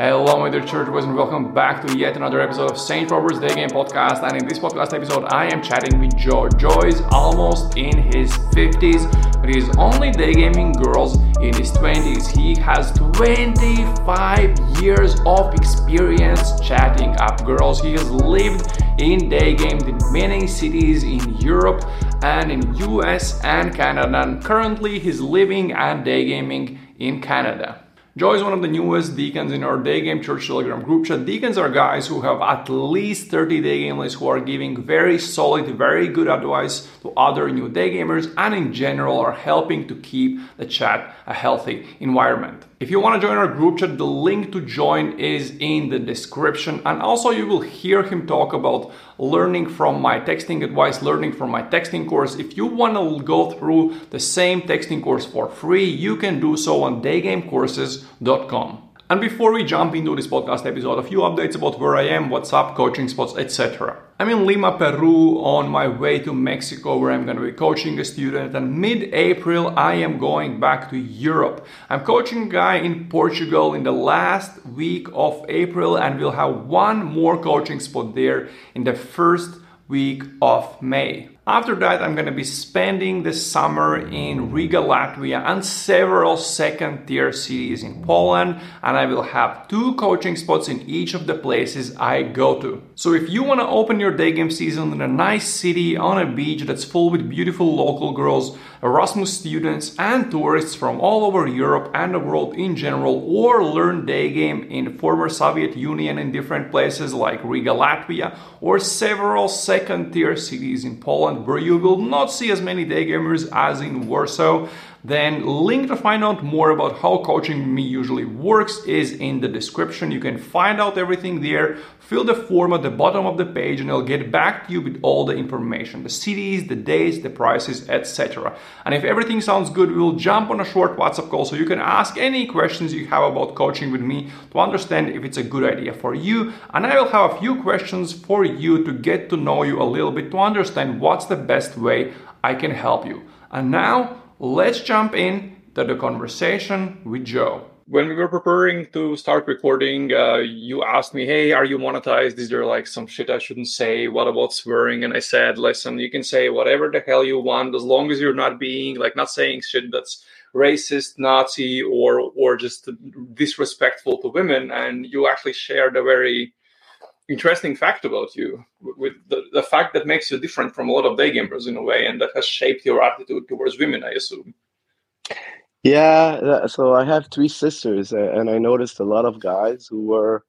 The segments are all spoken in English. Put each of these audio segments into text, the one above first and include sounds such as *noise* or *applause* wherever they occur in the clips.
Hello, my dear church boys, and welcome back to yet another episode of Saint Robert's Day Game Podcast. And in this podcast episode, I am chatting with Joe. Joe is almost in his 50s, but he's only day gaming girls in his 20s. He has 25 years of experience chatting up girls. He has lived in day games in many cities in Europe and in US and Canada. And currently, he's living and day gaming in Canada. Joe is one of the newest deacons in our Day Game Church Telegram group chat. Deacons are guys who have at least 30 day game lists who are giving very solid, very good advice to other new day gamers and in general are helping to keep the chat a healthy environment. If you want to join our group chat, the link to join is in the description. And also, you will hear him talk about learning from my texting advice, learning from my texting course. If you want to go through the same texting course for free, you can do so on daygamecourses.com. And before we jump into this podcast episode, a few updates about where I am, what's up, coaching spots, etc. I'm in Lima, Peru on my way to Mexico where I'm going to be coaching a student and mid-April I am going back to Europe. I'm coaching a guy in Portugal in the last week of April and we'll have one more coaching spot there in the first week of May. After that, I'm going to be spending the summer in Riga, Latvia, and several second tier cities in Poland, and I will have two coaching spots in each of the places I go to. So, if you want to open your day game season in a nice city on a beach that's full with beautiful local girls, Erasmus students, and tourists from all over Europe and the world in general, or learn day game in former Soviet Union in different places like Riga, Latvia, or several second tier cities in Poland where you will not see as many day gamers as in Warsaw, then link to find out more about how coaching me usually works is in the description. You can find out everything there. Fill the form at the bottom of the page and I'll get back to you with all the information, the cities, the days, the prices, etc. And if everything sounds good, we'll jump on a short WhatsApp call so you can ask any questions you have about coaching with me to understand if it's a good idea for you. And I will have a few questions for you to get to know you a little bit to understand what's the best way I can help you. And now let's jump in to the conversation with Joe. When we were preparing to start recording, uh, you asked me, "Hey, are you monetized? Is there like some shit I shouldn't say? What about swearing?" And I said, "Listen, you can say whatever the hell you want, as long as you're not being like not saying shit that's racist, Nazi, or or just disrespectful to women." And you actually shared a very interesting fact about you with the, the fact that makes you different from a lot of day gamers in a way and that has shaped your attitude towards women i assume. Yeah so i have three sisters and i noticed a lot of guys who were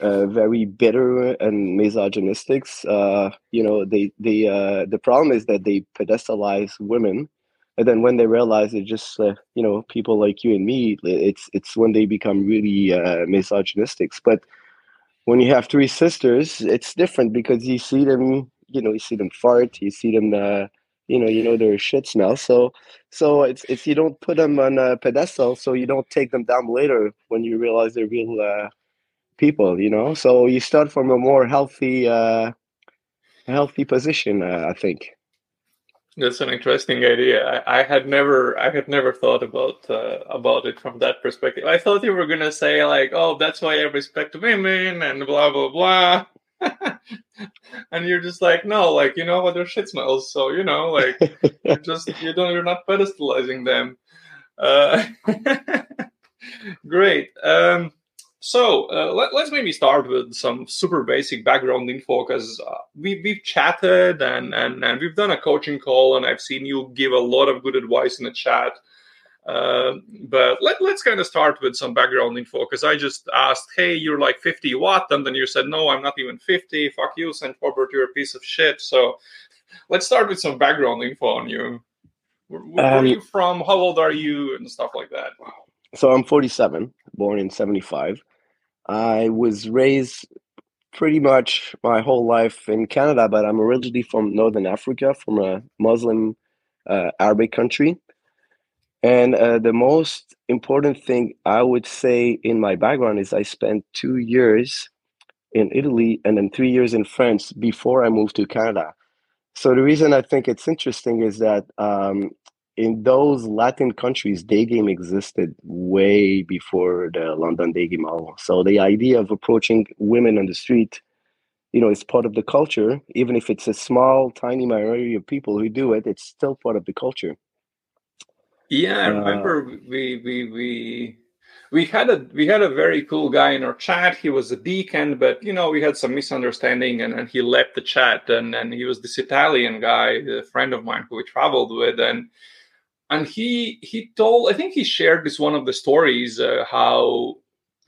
uh, very bitter and misogynistic uh, you know they they uh, the problem is that they pedestalize women and then when they realize it's just uh, you know people like you and me it's it's when they become really uh, misogynistic but when you have three sisters, it's different because you see them, you know, you see them fart, you see them, uh, you know, you know their shit smell. So, so it's it's you don't put them on a pedestal, so you don't take them down later when you realize they're real uh, people, you know. So you start from a more healthy, uh, healthy position, uh, I think. That's an interesting idea. I, I, had never, I had never thought about uh, about it from that perspective. I thought you were gonna say like, "Oh, that's why I respect women," and blah blah blah. *laughs* and you're just like, no, like you know what their shit smells. So you know, like *laughs* you're just you don't, you're not pedestalizing them. Uh, *laughs* great. Um, so uh, let, us maybe start with some super basic background info because uh, we, we've chatted and, and, and we've done a coaching call and I've seen you give a lot of good advice in the chat. Uh, but let, let's kind of start with some background info because I just asked, hey, you're like 50 watt. And then you said, no, I'm not even 50. Fuck you, St. Robert, you're a piece of shit. So let's start with some background info on you. Where, where um, are you from? How old are you? And stuff like that. So I'm 47, born in 75. I was raised pretty much my whole life in Canada, but I'm originally from Northern Africa, from a Muslim uh, Arabic country. And uh, the most important thing I would say in my background is I spent two years in Italy and then three years in France before I moved to Canada. So the reason I think it's interesting is that um, in those Latin countries, day game existed way before the London Day Game Hall. So the idea of approaching women on the street, you know, is part of the culture. Even if it's a small, tiny minority of people who do it, it's still part of the culture. Yeah, I remember uh, we we we we had a we had a very cool guy in our chat. He was a deacon, but you know we had some misunderstanding, and, and he left the chat. And and he was this Italian guy, a friend of mine who we traveled with, and and he he told. I think he shared this one of the stories uh, how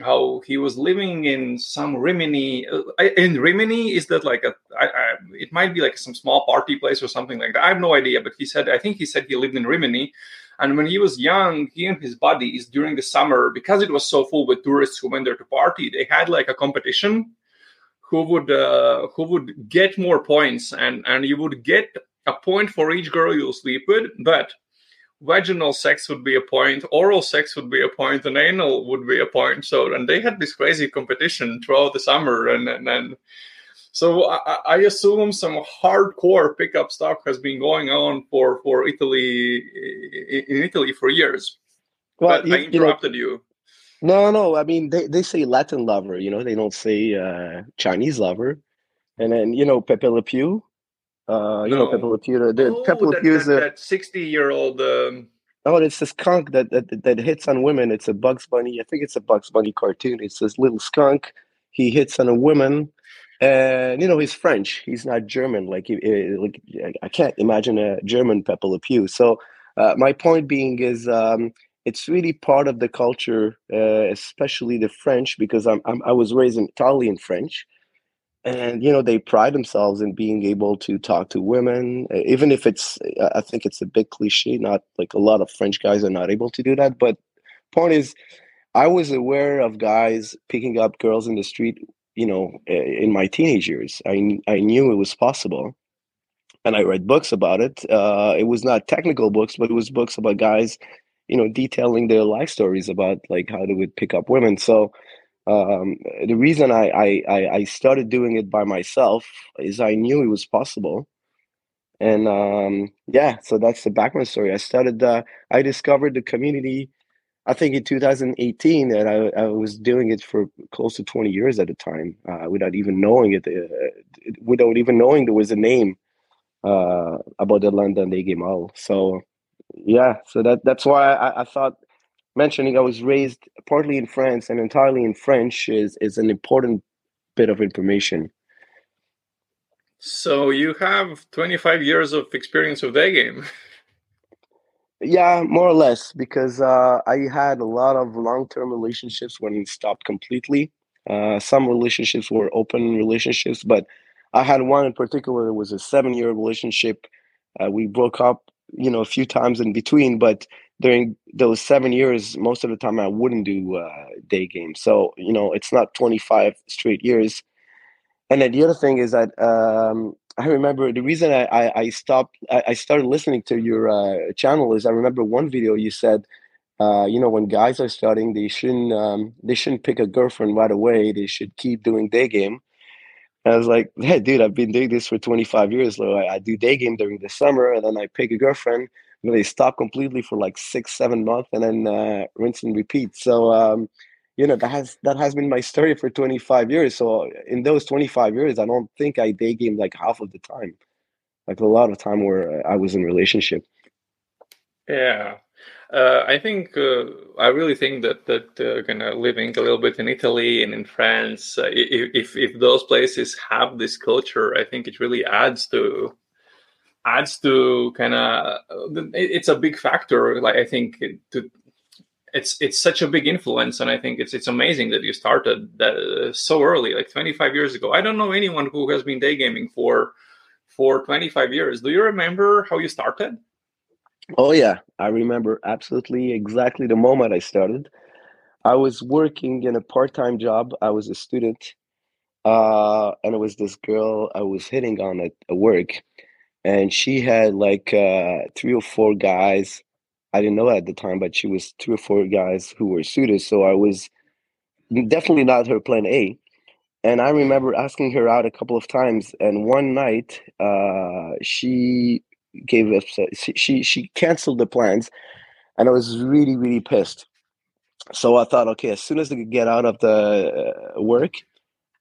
how he was living in some Rimini. Uh, in Rimini, is that like a? I, I, it might be like some small party place or something like that. I have no idea, but he said. I think he said he lived in Rimini and when he was young, he and his buddies during the summer, because it was so full with tourists who went there to party, they had like a competition who would uh, who would get more points, and and you would get a point for each girl you sleep with, but vaginal sex would be a point, oral sex would be a point, and anal would be a point. So, and they had this crazy competition throughout the summer, and and, and so I, I, assume some hardcore pickup stuff has been going on for for Italy in Italy for years. Well, but you, I interrupted you, know, you. No, no. I mean, they, they say Latin lover. You know, they don't say uh, Chinese lover. And then you know Pepe Le Pew. Uh, you no. know Pepe Le Pew. The, oh, Pepe Le Pew is a, that sixty-year-old. Um... Oh, it's this skunk that, that that hits on women. It's a Bugs Bunny. I think it's a Bugs Bunny cartoon. It's this little skunk. He hits on a woman and you know he's French. He's not German. Like, like I can't imagine a German Pepe Le Pew. So uh, my point being is um, it's really part of the culture, uh, especially the French, because I'm, I'm, i was raised in Italian French, and you know they pride themselves in being able to talk to women, even if it's I think it's a big cliche. Not like a lot of French guys are not able to do that, but point is. I was aware of guys picking up girls in the street you know, in my teenage years. I, I knew it was possible. And I read books about it. Uh, it was not technical books, but it was books about guys, you know, detailing their life stories about like how they would pick up women. So um, the reason I, I, I started doing it by myself is I knew it was possible. And um, yeah, so that's the background story. I started, uh, I discovered the community I think in 2018 that I, I, was doing it for close to 20 years at the time uh, without even knowing it, uh, without even knowing there was a name uh, about the London Day Game Hall. So yeah, so that that's why I, I, thought mentioning I was raised partly in France and entirely in French is is an important bit of information. So you have 25 years of experience with day game. *laughs* Yeah, more or less, because uh, I had a lot of long-term relationships when it stopped completely. Uh, some relationships were open relationships, but I had one in particular that was a seven-year relationship. Uh, we broke up, you know, a few times in between, but during those seven years, most of the time I wouldn't do uh, day games. So you know, it's not twenty-five straight years. And then the other thing is that um, I remember the reason I, I, I stopped, I, I, started listening to your uh, channel is I remember one video you said, uh, you know, when guys are starting, they shouldn't, um, they shouldn't pick a girlfriend right away. They should keep doing day game. I was like, hey, dude, I've been doing this for 25 years. Like, I, I do day game during the summer and then I pick a girlfriend. And they stop completely for like six, seven months and then uh, rinse and repeat. So, um, you know that has that has been my story for 25 years. So in those 25 years i don't think i day game like half of the time. Like a lot of time where i was in relationship. Yeah. Uh, I think uh, I really think that that uh, kind of living a little bit in Italy and in France, uh, if if those places have this culture, I think it really adds to adds to kind of it's a big factor. Like I think to it's it's such a big influence and i think it's it's amazing that you started that uh, so early like 25 years ago. I don't know anyone who has been day gaming for for 25 years. Do you remember how you started? Oh yeah. I remember absolutely exactly the moment i started. I was working in a part-time job. I was a student uh, and it was this girl i was hitting on at, at work and she had like uh, three or four guys I didn't know at the time, but she was three or four guys who were suitors. So I was definitely not her plan A. And I remember asking her out a couple of times. And one night, uh, she gave us she she canceled the plans, and I was really really pissed. So I thought, okay, as soon as I get out of the uh, work,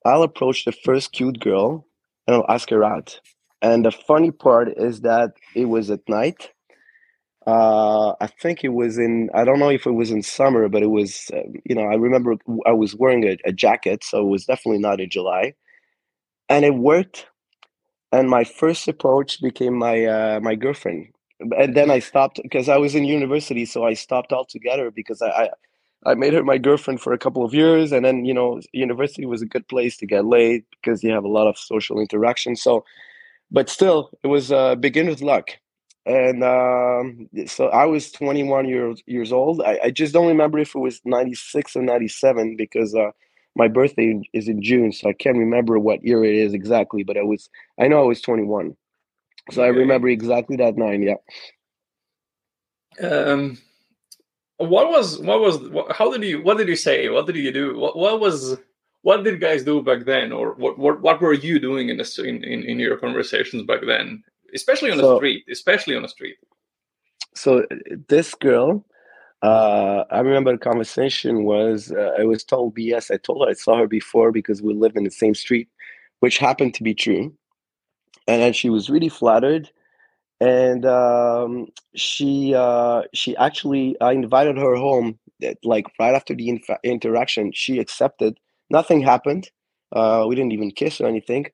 I'll approach the first cute girl and I'll ask her out. And the funny part is that it was at night. Uh, I think it was in, I don't know if it was in summer, but it was, uh, you know, I remember I was wearing a, a jacket, so it was definitely not in July. And it worked. And my first approach became my uh, my girlfriend. And then I stopped because I was in university, so I stopped altogether because I, I I made her my girlfriend for a couple of years, and then you know, university was a good place to get laid because you have a lot of social interaction. So, but still, it was uh, beginner's luck, and um, so I was 21 years years old. I, I, just don't remember if it was 96 or 97 because uh, my birthday is in June, so I can't remember what year it is exactly. But I was, I know I was 21, so okay. I remember exactly that nine. Yeah. Um what was what was what, how did you what did you say what did you do what, what was what did guys do back then or what what, what were you doing in, the, in, in in your conversations back then especially on so, the street especially on the street so this girl uh, I remember the conversation was uh, I was told BS. I told her I saw her before because we lived in the same street, which happened to be true. And then she was really flattered and um, she uh, she actually I invited her home like right after the inf- interaction. She accepted. Nothing happened. Uh, we didn't even kiss or anything.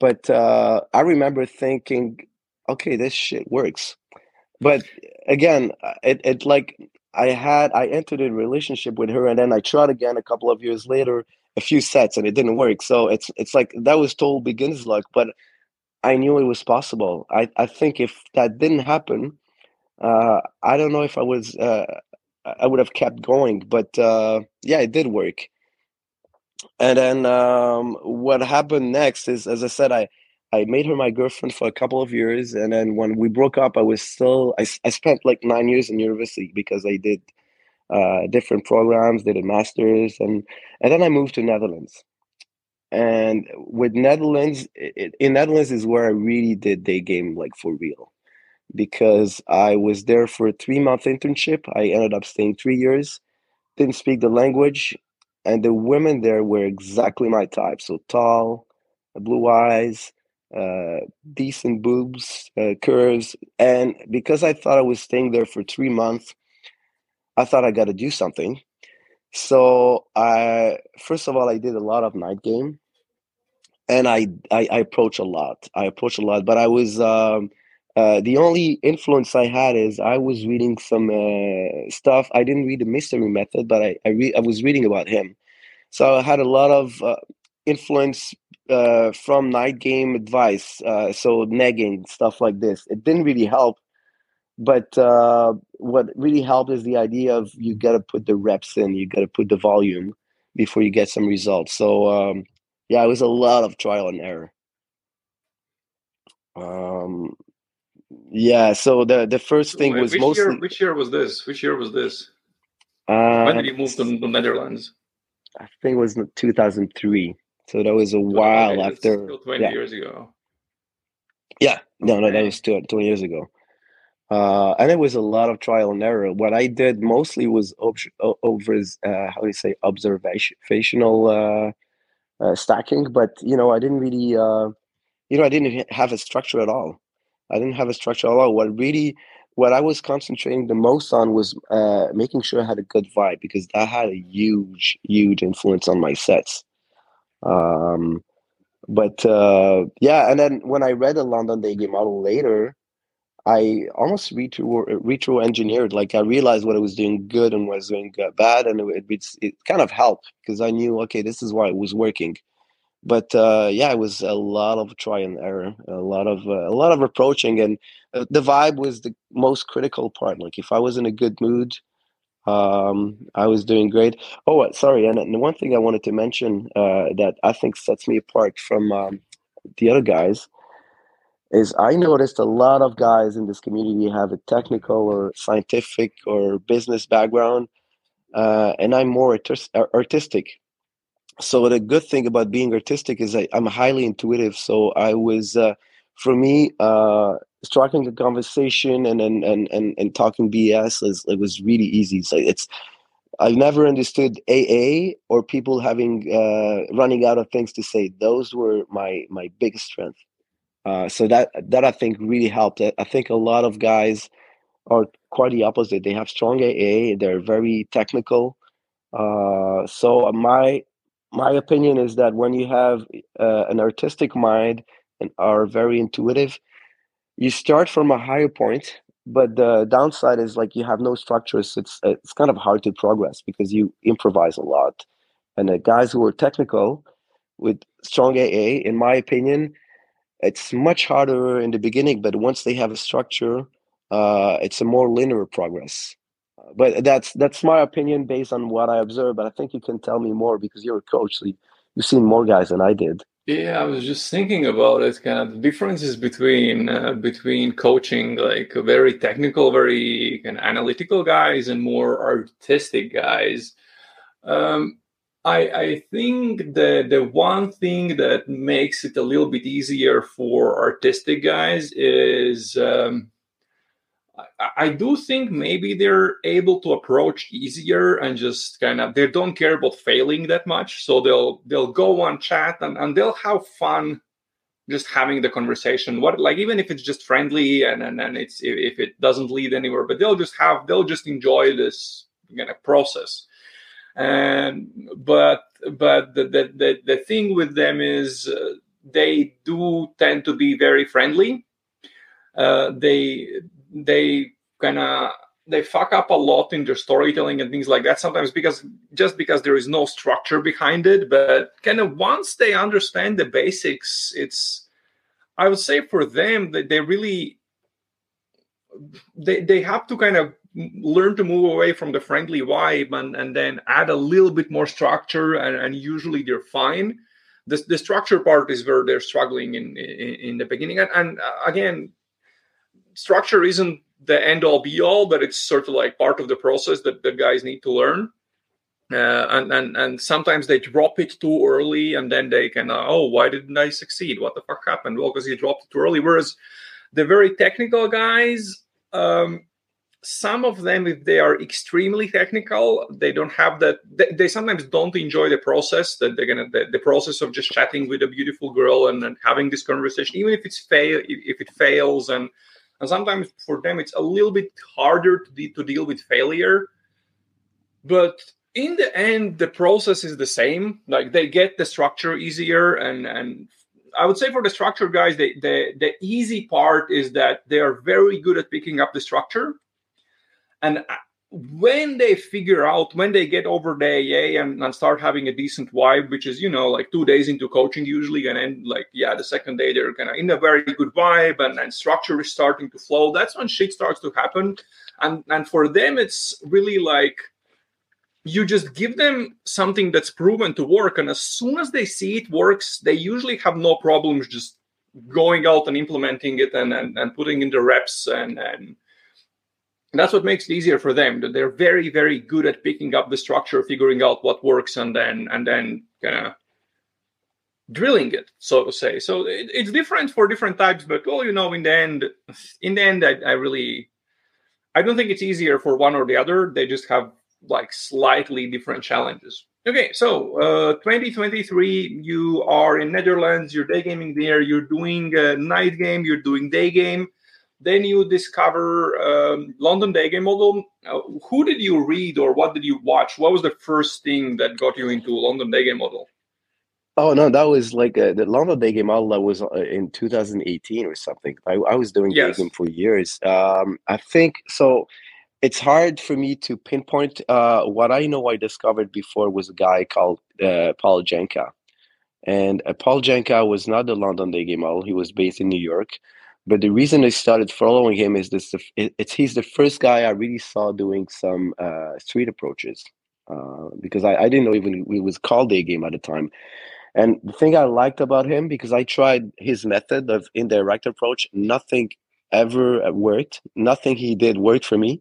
But uh, I remember thinking, okay, this shit works. But again, uh, it, it like I had I entered a relationship with her, and then I tried again a couple of years later, a few sets, and it didn't work. So it's it's like that was total beginner's luck. But I knew it was possible. I, I think if that didn't happen, uh, I don't know if I was uh, I would have kept going. But uh, yeah, it did work. And then um, what happened next is, as I said, I I made her my girlfriend for a couple of years, and then when we broke up, I was still I, I spent like nine years in university because I did uh, different programs, did a master's, and and then I moved to Netherlands. And with Netherlands, it, in Netherlands is where I really did day game like for real, because I was there for a three month internship. I ended up staying three years, didn't speak the language, and the women there were exactly my type. So tall, blue eyes, uh, decent boobs, uh, curves, and because I thought I was staying there for three months, I thought I got to do something. So I first of all I did a lot of night game and I, I, I approach a lot. I approach a lot, but I was um, uh, the only influence I had is I was reading some uh, stuff. I didn't read the mystery method, but I I, re- I was reading about him, so I had a lot of uh, influence uh, from night game advice. Uh, so negging stuff like this. It didn't really help, but what really helped is the idea of you got to put the reps in, you got to put the volume before you get some results. So um, yeah, it was a lot of trial and error. Um, yeah, so the the first thing was which mostly year, which year was this? Which year was this? Uh, when did you move to the Netherlands? I think it was 2003. So that was a while okay, after. 20 yeah. years ago. Yeah, no, no, that was 20 years ago. Uh, and it was a lot of trial and error. What I did mostly was ob- over, uh, how do you say, observational uh, uh, stacking, but you know, I didn't really, uh, you know, I didn't have a structure at all. I didn't have a structure at all. What really, what I was concentrating the most on was uh, making sure I had a good vibe because that had a huge, huge influence on my sets. Um, but uh, yeah, and then when I read the London Day Game model later, I almost retro retro engineered. Like I realized what I was doing good and what I was doing bad, and it, it, it kind of helped because I knew okay, this is why it was working. But uh, yeah, it was a lot of try and error, a lot of uh, a lot of approaching, and uh, the vibe was the most critical part. Like if I was in a good mood, um, I was doing great. Oh, uh, sorry, and, and one thing I wanted to mention uh, that I think sets me apart from um, the other guys is I noticed a lot of guys in this community have a technical or scientific or business background, and I'm more artistic. So the good thing about being artistic is I, am highly intuitive. So I was uh, for me, uh, striking a conversation and and and and, and talking BS is it was really easy. So it's I've never understood AA or people having uh, running out of things to say. Those were my my biggest strength. Uh, so that that I think really helped. I think a lot of guys are quite the opposite. They have strong AA. They're very technical. Uh, so my my opinion is that when you have uh, an artistic mind and are very intuitive, you start from a higher point but the downside is like you have no structures. It's it's kind of hard to progress because you improvise a lot. And the guys who are technical with strong aa in my opinion it's much harder in the beginning but once they have a structure uh, it's a more linear progress but that's that's my opinion based on what i observe but i think you can tell me more because you're a coach so you've seen more guys than i did yeah, I was just thinking about it. Kind of the differences between uh, between coaching like very technical, very kind of analytical guys and more artistic guys. Um, I I think the the one thing that makes it a little bit easier for artistic guys is um, I do think maybe they're able to approach easier and just kind of they don't care about failing that much. So they'll they'll go on chat and, and they'll have fun just having the conversation. What like even if it's just friendly and and, and it's if it doesn't lead anywhere, but they'll just have they'll just enjoy this kind of process. And but but the the the, the thing with them is uh, they do tend to be very friendly. Uh, they they kind of they fuck up a lot in their storytelling and things like that sometimes because just because there is no structure behind it but kind of once they understand the basics it's i would say for them that they really they, they have to kind of learn to move away from the friendly vibe and, and then add a little bit more structure and, and usually they're fine. The, the structure part is where they're struggling in in, in the beginning. And, and uh, again structure isn't the end all be all, but it's sort of like part of the process that the guys need to learn. Uh, and, and and sometimes they drop it too early, and then they can uh, oh why didn't I succeed? What the fuck happened? Well, because he dropped it too early. Whereas the very technical guys, um, some of them, if they are extremely technical, they don't have that. They, they sometimes don't enjoy the process that they're gonna the, the, process of just chatting with a beautiful girl and, and having this conversation, even if it's fail if it fails and and sometimes for them it's a little bit harder to, de- to deal with failure. But in the end the process is the same. Like they get the structure easier and and i would say for the structure guys the the, the easy part is that they are very good at picking up the structure. And when they figure out when they get over the AA and, and, start having a decent vibe, which is you know like two days into coaching usually, and then like yeah, the second day they're kind of in a very good vibe and, structure is starting to flow. That's when shit starts to happen, and and for them it's really like you just give them something that's proven to work, and as soon as they see it works, they usually have no problems just going out and implementing it and and, and putting in the reps and and and that's what makes it easier for them. That they're very, very good at picking up the structure, figuring out what works, and then and then kind of drilling it, so to say. So it, it's different for different types, but well, you know, in the end, in the end, I, I really, I don't think it's easier for one or the other. They just have like slightly different challenges. Okay, so uh, 2023, you are in Netherlands. You're day gaming there. You're doing a night game. You're doing day game then you discover um, London Day Game Model. Uh, who did you read or what did you watch? What was the first thing that got you into London Day Game Model? Oh no, that was like uh, the London Day Game Model. That was uh, in 2018 or something. I, I was doing yes. Day Game for years. Um, I think so. It's hard for me to pinpoint. Uh, what I know, I discovered before was a guy called uh, Paul Janka, and uh, Paul Janka was not the London Day Game Model. He was based in New York but the reason I started following him is this: it's he's the first guy I really saw doing some uh, street approaches uh, because I, I didn't know even it was called day game at the time. And the thing I liked about him because I tried his method of indirect approach, nothing ever worked. Nothing he did worked for me.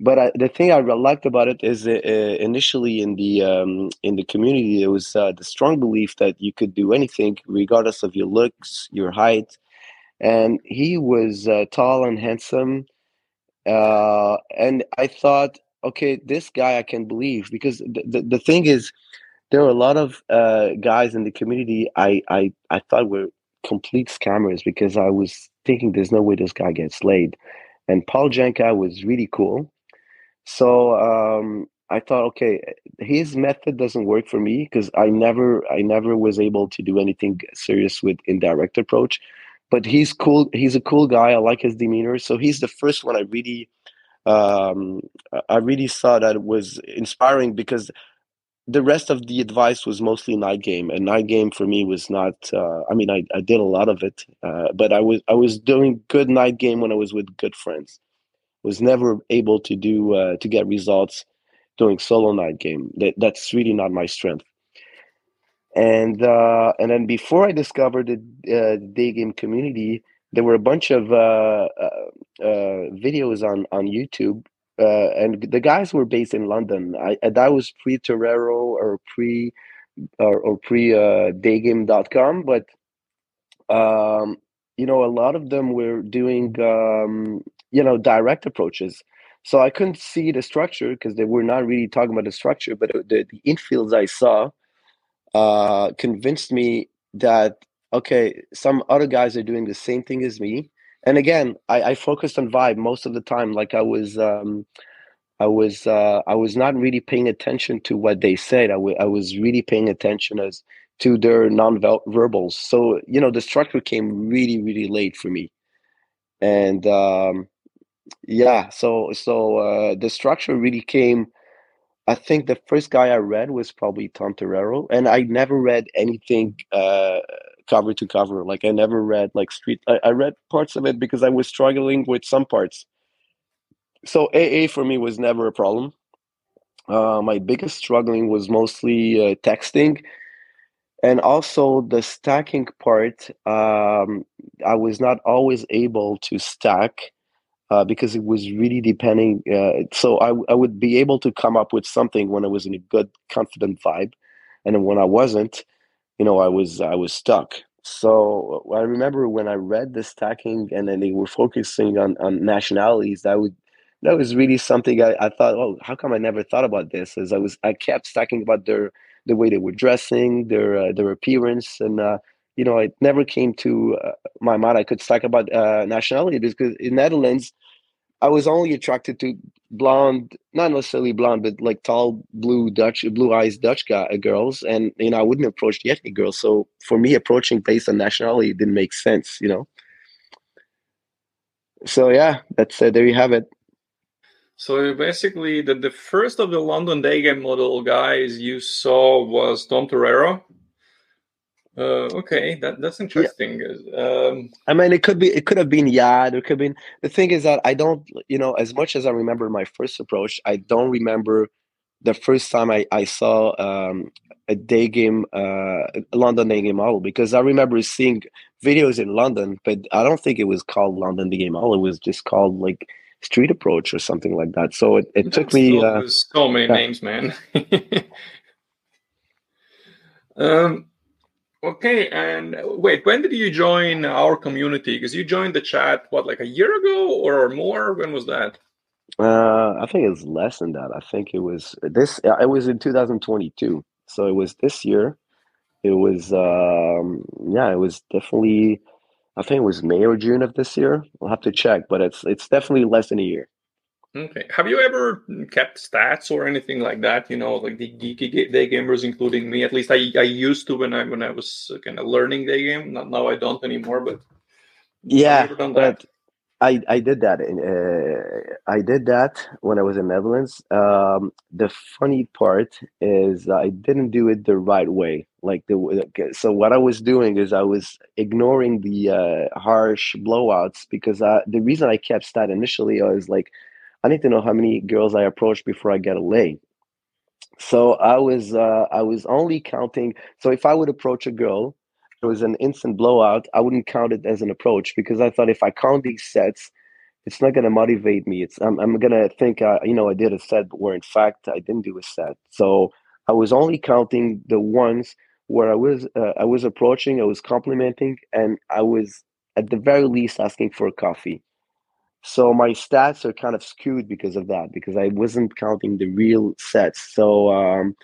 But I, the thing I liked about it is uh, initially in the um, in the community, there was uh, the strong belief that you could do anything regardless of your looks, your height, and he was uh, tall and handsome. Uh, and I thought, okay, this guy I can believe because the, the, thing is, there are a lot of uh, guys in the community I, I, I thought were complete scammers because I was thinking there's no way this guy gets laid. And Paul Janka was really cool. So um, I thought, okay, his method doesn't work for me because I never, I never was able to do anything serious with indirect approach. But he's cool. He's a cool guy. I like his demeanor. So he's the first one I really, um, I really saw that was inspiring because the rest of the advice was mostly night game and night game for me was not uh, i mean I, I did a lot of it uh, but i was i was doing good night game when i was with good friends was never able to do uh, to get results doing solo night game that, that's really not my strength and uh, and then before i discovered the uh, day game community there were a bunch of uh, videos on on youtube uh, and the guys were based in London. I, that was pre Torero or pre or, or pre uh, daygame.com, but um, you know, a lot of them were doing um, you know direct approaches. So I couldn't see the structure because they were not really talking about the structure, but the, the infields I saw uh, convinced me that okay, some other guys are doing the same thing as me. And again I, I, focused on vibe most of the time. Like i was um, i was uh, i was not really paying attention to what they said. I, w- I was really paying attention as to their non-verbals so you know the structure came really really late for me. And um, yeah so so uh, the structure really came i think the first guy i read was probably tom torero and i never read anything uh, cover to cover. Like I never read like street. I, I read parts of it because I was struggling with some parts. So AA for me was never a problem. Uh, my biggest struggling was mostly uh, texting, and also the stacking part. Um, I was not always able to stack uh, because it was really depending. Uh, so I, I would be able to come up with something when I was in a good, confident vibe, and when I wasn't, you know, I was I was stuck. So I remember when I read the stacking and then they were focusing on, on nationalities, that would that was really something I, I thought, oh, how come I never thought about this? As I was I kept stacking about their the way they were dressing, their uh, their appearance, and uh, you know, it never came to uh, my mind. I could stack about uh, nationality because in Netherlands, I was only attracted to blonde, not necessarily blonde, but like tall, blue Dutch, blue eyes Dutch guy, uh, girls, and you know I wouldn't approach the ethnic girls. So for me, approaching based on nationality didn't make sense, you know. So yeah, that's uh, there you have it. So basically, the, the first of the London day game model guys you saw was Tom Torero. Uh, okay, that that's interesting. Yeah. Um, I mean, it could be, it could have been, yeah. It could have been. The thing is that I don't, you know, as much as I remember my first approach, I don't remember the first time I I saw um, a day game, uh, London day game model because I remember seeing videos in London, but I don't think it was called London day game model. It was just called like Street Approach or something like that. So it, it took me so, uh, so many yeah. names, man. *laughs* um Okay, and wait, when did you join our community? Because you joined the chat what, like a year ago or more? When was that? Uh, I think it's less than that. I think it was this. It was in 2022, so it was this year. It was, um, yeah, it was definitely. I think it was May or June of this year. We'll have to check, but it's it's definitely less than a year. Okay. Have you ever kept stats or anything like that? You know, like the geeky day gamers, including me. At least I, I used to when I when I was kind of learning day game. Not now I don't anymore. But yeah, but I I did that. In, uh, I did that when I was in Netherlands. Um, the funny part is I didn't do it the right way. Like the so what I was doing is I was ignoring the uh, harsh blowouts because I, the reason I kept stat initially was like I need to know how many girls I approach before I get a lay. So I was uh, I was only counting. So if I would approach a girl, it was an instant blowout. I wouldn't count it as an approach because I thought if I count these sets, it's not going to motivate me. It's I'm I'm going to think uh, you know I did a set, but where in fact I didn't do a set. So I was only counting the ones where I was uh, I was approaching, I was complimenting, and I was at the very least asking for a coffee. So my stats are kind of skewed because of that, because I wasn't counting the real sets. So, um,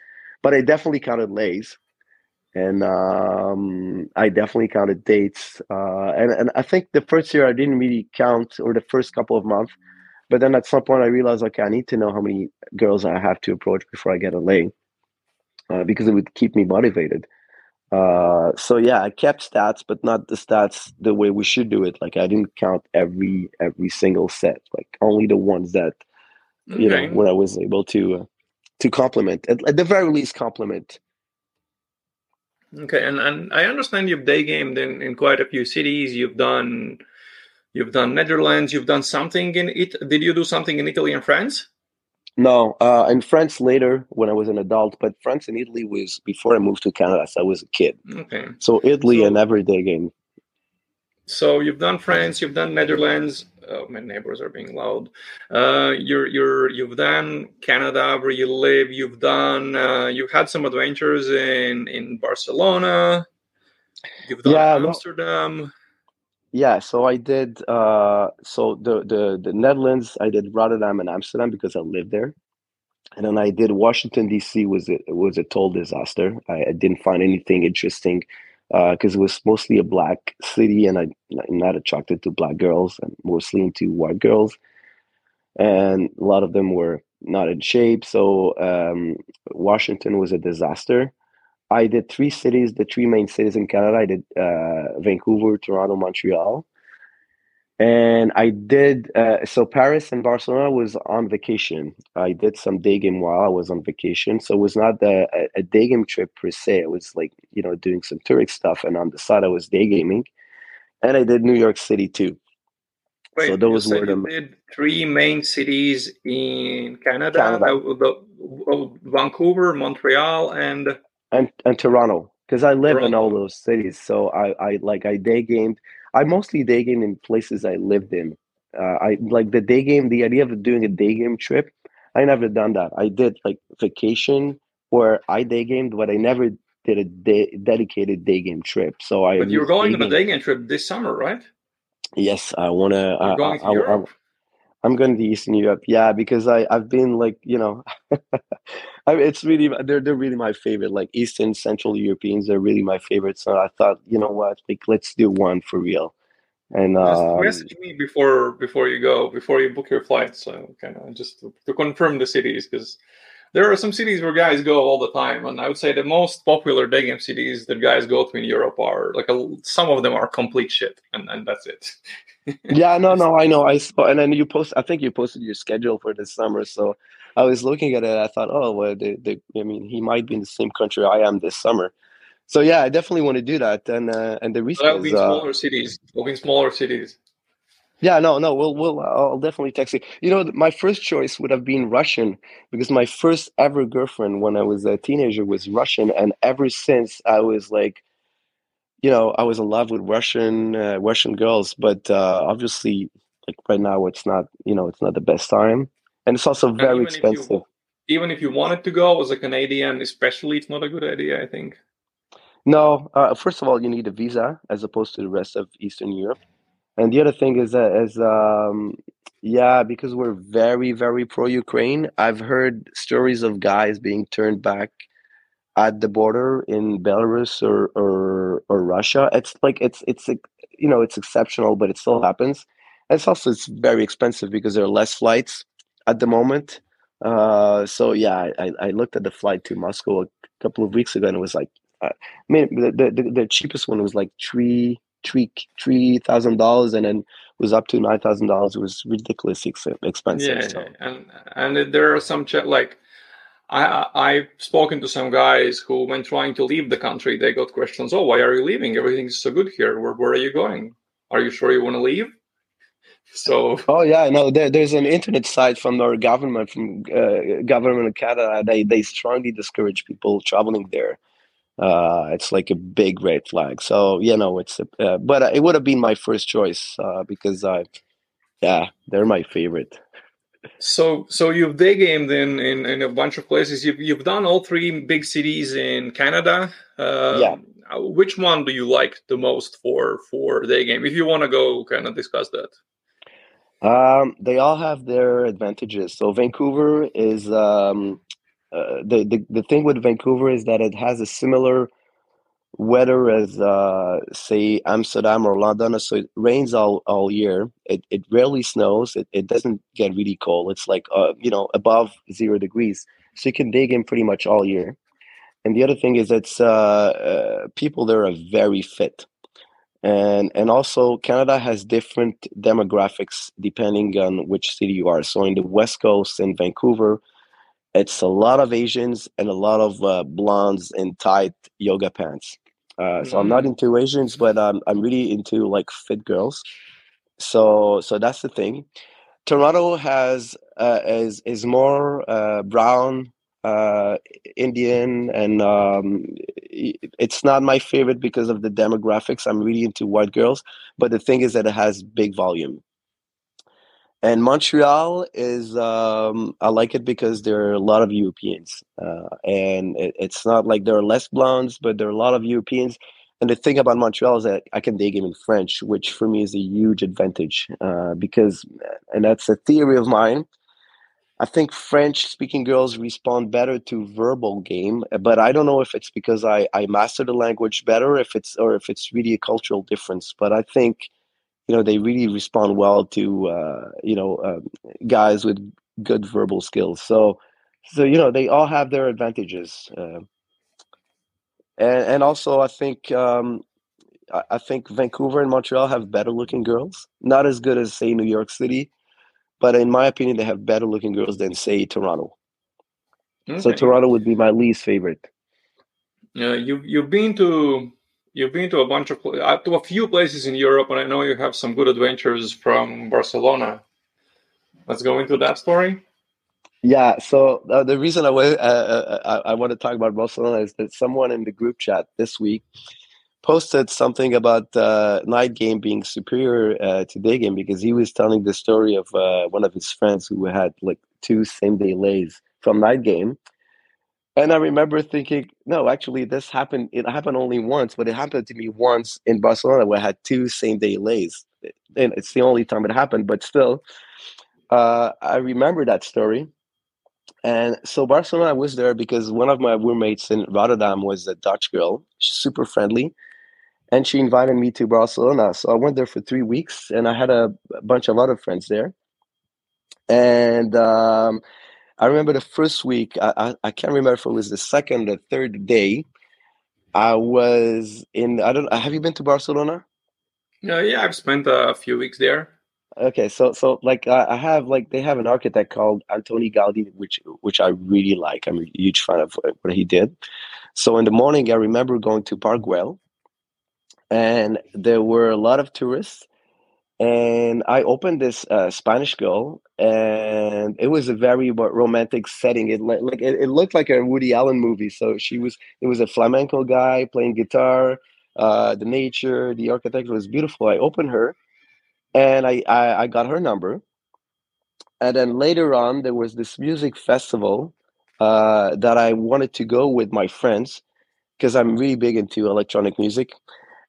but I definitely counted lays, and um, I definitely counted dates. Uh, and and I think the first year I didn't really count, or the first couple of months. But then at some point I realized, okay, I need to know how many girls I have to approach before I get a lay, uh, because it would keep me motivated. Uh, so yeah, I kept stats, but not the stats the way we should do it. Like I didn't count every every single set, like only the ones that you okay. know where I was able to uh, to complement at, at, the very least complement. Okay, and and I understand you've day gamed in in quite a few cities. You've done you've done Netherlands. You've done something in it. Did you do something in Italy and France? No, uh, in France later when I was an adult, but France and Italy was before I moved to Canada, so I was a kid. Okay. So Italy, so, an everyday game. So you've done France, you've done Netherlands. Oh, my neighbors are being loud. Uh, you're you're you've done Canada where you live. You've done uh, you've had some adventures in in Barcelona. You've done yeah, Amsterdam. No yeah, so I did. Uh, so the the the Netherlands, I did Rotterdam and Amsterdam because I lived there, and then I did Washington D.C. was it was a total disaster. I, I didn't find anything interesting because uh, it was mostly a black city, and I, I'm not attracted to black girls. and mostly into white girls, and a lot of them were not in shape. So um, Washington was a disaster. I did three cities, the three main cities in Canada. I did uh, Vancouver, Toronto, Montreal. And I did, uh, so Paris and Barcelona was on vacation. I did some day game while I was on vacation. So it was not a, a day game trip per se. It was like, you know, doing some tourist stuff. And on the side, I was day gaming. And I did New York City too. Wait, so those were the did three main cities in Canada, Canada. Uh, Vancouver, Montreal, and and and Toronto because I live Toronto. in all those cities. So I I like I day gamed. I mostly day game in places I lived in. Uh, I like the day game. The idea of doing a day game trip. I never done that. I did like vacation where I day gamed, but I never did a day, dedicated day game trip. So I. But you're going on a day game trip this summer, right? Yes, I want to. To I, Europe? I'm going to Eastern Europe. Yeah, because I I've been like you know, *laughs* I mean, it's really they're they're really my favorite. Like Eastern Central Europeans, they're really my favorite. So I thought, you know what, like let's do one for real. And um, message me before before you go before you book your flight. So kind of just to, to confirm the cities because there are some cities where guys go all the time, and I would say the most popular day game cities that guys go to in Europe are like a, some of them are complete shit, and, and that's it. *laughs* yeah, no, no, I know. I saw, and then you post. I think you posted your schedule for this summer. So I was looking at it. I thought, oh, well, they, they, I mean, he might be in the same country I am this summer. So yeah, I definitely want to do that. And uh, and the reason that'll be smaller uh, cities. Be smaller cities. Yeah, no, no, we'll, we'll, I'll definitely text you. You know, my first choice would have been Russian because my first ever girlfriend when I was a teenager was Russian, and ever since I was like, you know, I was in love with Russian uh, Russian girls, but uh, obviously, like right now, it's not you know it's not the best time, and it's also very expensive. If you, even if you wanted to go as a Canadian, especially, it's not a good idea. I think. No, uh, first of all, you need a visa as opposed to the rest of Eastern Europe, and the other thing is that is um, yeah, because we're very very pro Ukraine. I've heard stories of guys being turned back at the border in Belarus or, or or Russia. It's like it's it's you know it's exceptional, but it still happens. And it's also it's very expensive because there are less flights at the moment. Uh, so yeah, I, I looked at the flight to Moscow a couple of weeks ago, and it was like, uh, I mean, the, the the cheapest one was like three three three thousand dollars, and then was up to nine thousand dollars. It was ridiculously expensive. Yeah, so. and and there are some ch- like I, I've spoken to some guys who, when trying to leave the country, they got questions. Oh, why are you leaving? Everything's so good here. Where, where are you going? Are you sure you want to leave? *laughs* So. Oh yeah, no. There, there's an internet site from our government, from uh, government of Canada. They they strongly discourage people traveling there. Uh, it's like a big red flag. So you know, it's a, uh, but it would have been my first choice uh, because I, yeah, they're my favorite. So, so you've day gamed in, in, in a bunch of places. You've you've done all three big cities in Canada. Uh, yeah. uh, which one do you like the most for for day game? If you want to go, kind of discuss that. Um, they all have their advantages. So Vancouver is um, uh, the, the the thing with Vancouver is that it has a similar weather as uh, say Amsterdam or London. So it rains all, all year. It, it rarely snows. It, it doesn't get really cold. It's like uh, you know above zero degrees. So you can dig in pretty much all year. And the other thing is it's uh, uh, people there are very fit. And and also Canada has different demographics depending on which city you are. So in the West Coast in Vancouver, it's a lot of Asians and a lot of uh, blondes in tight yoga pants. Uh, so I'm not mm. into Asians, but um, I'm really into like fit girls. So so that's the thing. Toronto has uh, is is more uh, brown, uh, Indian, and um, it's not my favorite because of the demographics. I'm really into white girls, but the thing is that it has big volume. And Montreal is, um, I like it because there are a lot of Europeans. Uh, and it, it's not like there are less blondes, but there are a lot of Europeans. And the thing about Montreal is that I can day game in French, which for me is a huge advantage uh, because, and that's a theory of mine. I think French speaking girls respond better to verbal game, but I don't know if it's because I, I master the language better, if it's or if it's really a cultural difference. But I think you know they really respond well to uh, you know uh, guys with good verbal skills. So so you know they all have their advantages, uh, and and also I think um, I, I think Vancouver and Montreal have better looking girls. Not as good as say New York City, but in my opinion, they have better looking girls than say Toronto. Okay. So Toronto would be my least favorite. Yeah, you you've been to you've been to a bunch of uh, to a few places in Europe, and I know you have some good adventures from Barcelona. Let's go into that story. Yeah. So uh, the reason I, uh, uh, I, I want to talk about Barcelona is that someone in the group chat this week posted something about uh, night game being superior uh, to day game because he was telling the story of uh, one of his friends who had like two same day lays from night game and I remember thinking, no, actually, this happened. It happened only once, but it happened to me once in Barcelona where I had two same day lays. And it's the only time it happened, but still, uh, I remember that story. And so Barcelona, was there because one of my roommates in Rotterdam was a Dutch girl, She's super friendly, and she invited me to Barcelona. So I went there for three weeks, and I had a, a bunch of other friends there. And um, I remember the first week, I, I, I, can't remember if it was the second or third day. I was in, I don't have you been to Barcelona? Yeah, yeah, I've spent a few weeks there. Okay, so so like I have like they have an architect called Antoni Gaudi, which which I really like. I'm a huge fan of what he did. So in the morning, I remember going to Park Güell, and there were a lot of tourists and I opened this uh, Spanish girl, and it was a very romantic setting. It like it, it, looked like a Woody Allen movie. So she was it was a flamenco guy playing guitar. Uh, the nature, the architecture was beautiful. I opened her, and I, I I got her number, and then later on there was this music festival uh, that I wanted to go with my friends because I'm really big into electronic music.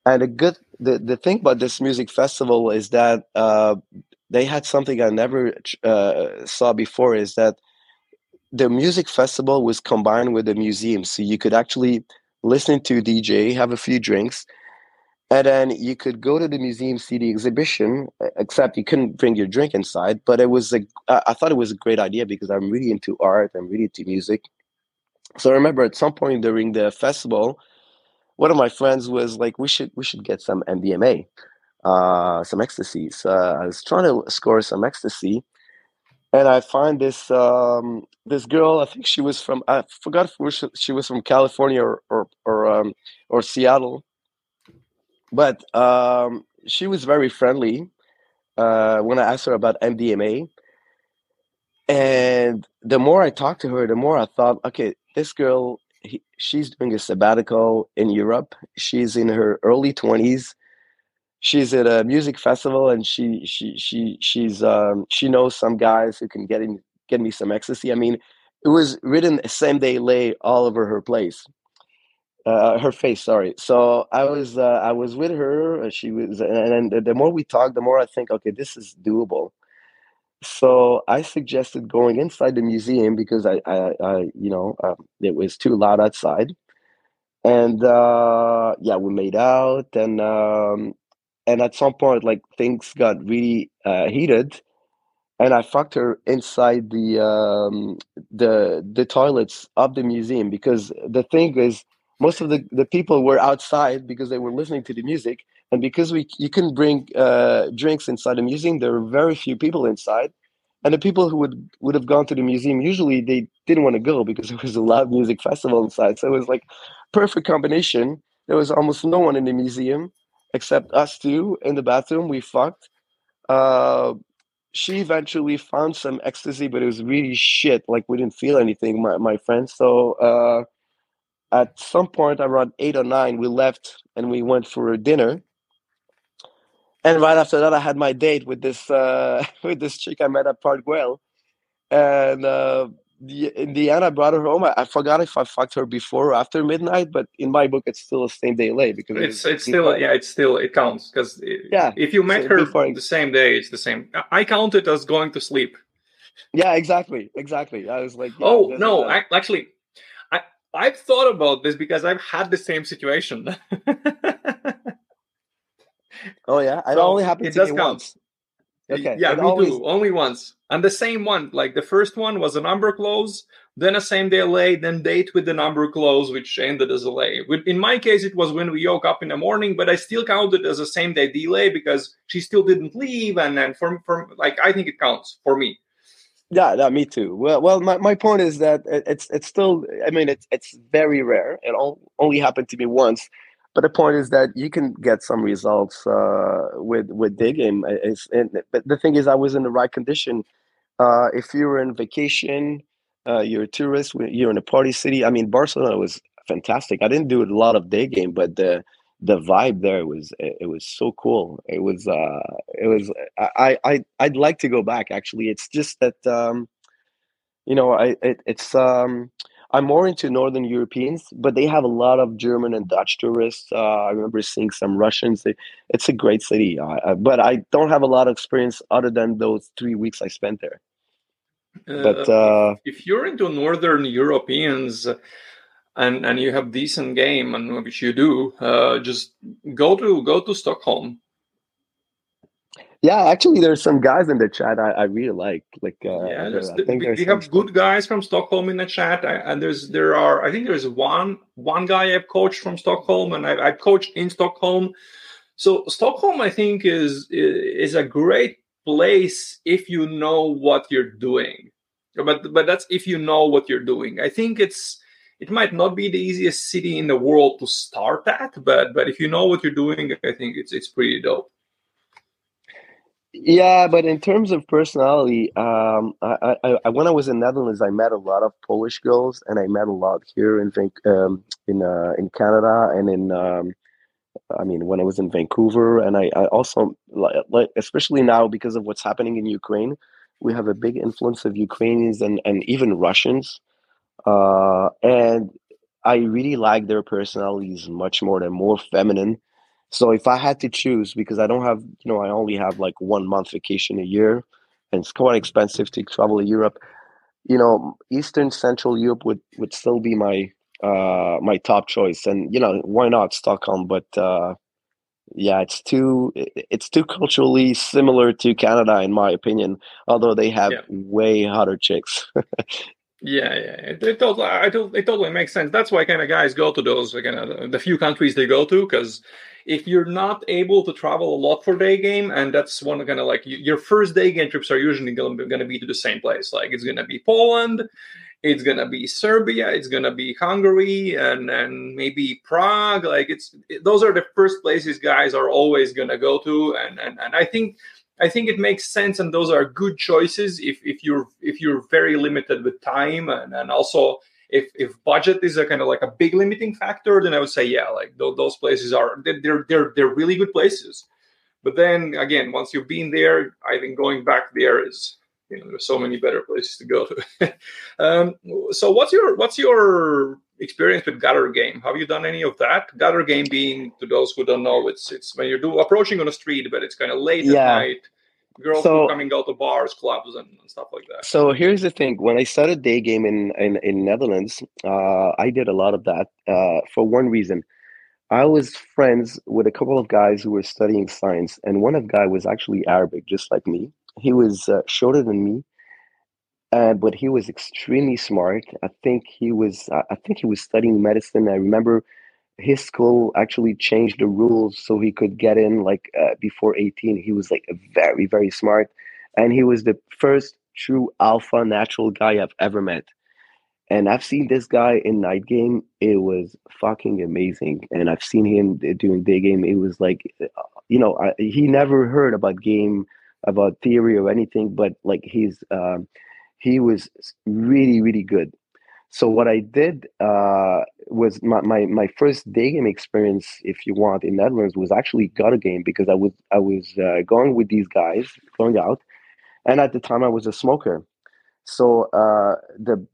And the good the, the thing about this music festival is that uh, they had something I never uh, saw before is that the music festival was combined with the museum. So you could actually listen to DJ, have a few drinks, and then you could go to the museum, see the exhibition, except you couldn't bring your drink inside. But it was a, I thought it was a great idea because I'm really into art, I'm really into music. So I remember at some point during the festival, one of my friends was like, "We should we should get some MDMA, uh, some ecstasy." So I was trying to score some ecstasy, and I find this um, this girl. I think she was from I forgot if she was from California or or or, um, or Seattle, but um, she was very friendly uh, when I asked her about MDMA. And the more I talked to her, the more I thought, okay, this girl he, she's doing a sabbatical in Europe. She's in her early twenties. She's at a music festival, and she she she she's um, she knows some guys who can get in get me some ecstasy. I mean, it was written the same day lay all over her place. uh, her face. Sorry. So I was uh, I was with her. She was, and, and the more we talk, the more I think, okay, this is doable. So I suggested going inside the museum because I, I, I you know, um, it was too loud outside, and uh, yeah, we made out, and um, and at some point, like things got really uh, heated, and I fucked her inside the um, the the toilets of the museum because the thing is most of the, the people were outside because they were listening to the music and because we you couldn't bring uh, drinks inside the museum there were very few people inside. And the people who would would have gone to the museum usually they didn't want to go because *laughs* there was a loud music festival inside. So it was like perfect combination. There was almost no one in the museum except us two in the bathroom. We fucked. Uh, she eventually found some ecstasy but it was really shit. Like we didn't feel anything my, my friends. So uh, at some point around eight or nine, we left and we went for a dinner. And right after that, I had my date with this uh, *laughs* with this chick I met at Park Güell. And uh, the, in the end, I brought her home. I, I, forgot if I fucked her before or after midnight, but in my book, it's still the same day lay because it's it it's still yeah, it's still it counts because yeah, if you met her before, the same day, it's the same. I count it as going to sleep. Yeah, exactly, exactly. I was like, yeah, oh no, I, actually, I've thought about this because I've had the same situation. *laughs* oh yeah, it so only happened it to does me count. once. Okay. Yeah, it me always... too. Only once, and the same one. Like the first one was a number close, then a same day lay, then date with the number close, which ended as a lay. In my case, it was when we woke up in the morning, but I still counted as a same day delay because she still didn't leave, and then from from like I think it counts for me. Yeah, yeah, me too. Well, well, my, my point is that it's it's still. I mean, it's it's very rare. It all, only happened to me once, but the point is that you can get some results uh, with with digging. It's, and, but the thing is, I was in the right condition. Uh, if you're in vacation, uh, you're a tourist, you're in a party city. I mean, Barcelona was fantastic. I didn't do a lot of day game, but the the vibe there was it was so cool it was uh it was i i i'd like to go back actually it's just that um you know i it, it's um i'm more into northern europeans but they have a lot of german and dutch tourists. Uh, i remember seeing some russians. It's a great city. Uh, but i don't have a lot of experience other than those three weeks i spent there. Uh, but uh if you're into northern europeans and and you have decent game and which you do uh, just go to go to stockholm yeah actually there's some guys in the chat i, I really like like uh, yeah think we have good guys from stockholm in the chat I, and there's there are i think there's one one guy i've coached from stockholm and I, i've coached in stockholm. So stockholm i think is is a great place if you know what you're doing. But but that's if you know what you're doing. I think it's it might not be the easiest city in the world to start at, but but if you know what you're doing, I think it's it's pretty dope. Yeah, but in terms of personality, um, I, I, I, when I was in Netherlands, I met a lot of Polish girls, and I met a lot here in um, in uh, in Canada and in um, I mean when I was in Vancouver, and I, I also like especially now because of what's happening in Ukraine, we have a big influence of Ukrainians and and even Russians uh, and I really like their personalities much more. They're more feminine. So if I had to choose, because I don't have, you know, I only have like one month vacation a year, and it's quite expensive to travel to Europe. You know, Eastern Central Europe would would still be my uh my top choice, and you know, why not Stockholm? But uh, yeah, it's too it's too culturally similar to Canada, in my opinion. Although they have yeah. way hotter chicks. *laughs* Yeah, yeah, it, it totally, I it totally makes sense. That's why kind of guys go to those kind of the few countries they go to because if you're not able to travel a lot for day game, and that's one kind of like your first day game trips are usually going to be to the same place. Like it's going to be Poland, it's going to be Serbia, it's going to be Hungary, and and maybe Prague. Like it's those are the first places guys are always going to go to, and and and I think I think it makes sense, and those are good choices if, if you're if you're very limited with time, and, and also if if budget is a kind of like a big limiting factor, then I would say yeah, like th- those places are they're they're they're really good places. But then again, once you've been there, I think going back there is you know there's so many better places to go to. *laughs* um, so what's your what's your experience with gutter game. Have you done any of that? Gutter game being, to those who don't know, it's it's when you're do, approaching on a street, but it's kind of late yeah. at night. Girls so, coming out to bars, clubs, and, and, stuff like that. So here's the thing: when I started day game in in, in Netherlands, uh, I did a lot of that uh, for one reason. I was friends with a couple of guys who were studying science, and one of guy was actually Arabic, just like me. He was uh, shorter than me, uh, but he was extremely smart. I think he was. I think he was studying medicine. I remember his school actually changed the rules so he could get in like uh, before 18. He was like very very smart, and he was the first true alpha natural guy I've ever met. And I've seen this guy in night game. It was fucking amazing. And I've seen him doing day game. It was like, uh, you know, I, he never heard about game, about theory or anything, but like he's um, he was really really good. So what i did uh, was my, my, my first day game experience if you want in netherlands was actually got a game because i was i was uh, going with these guys going out and at the time i was a smoker. So uh, the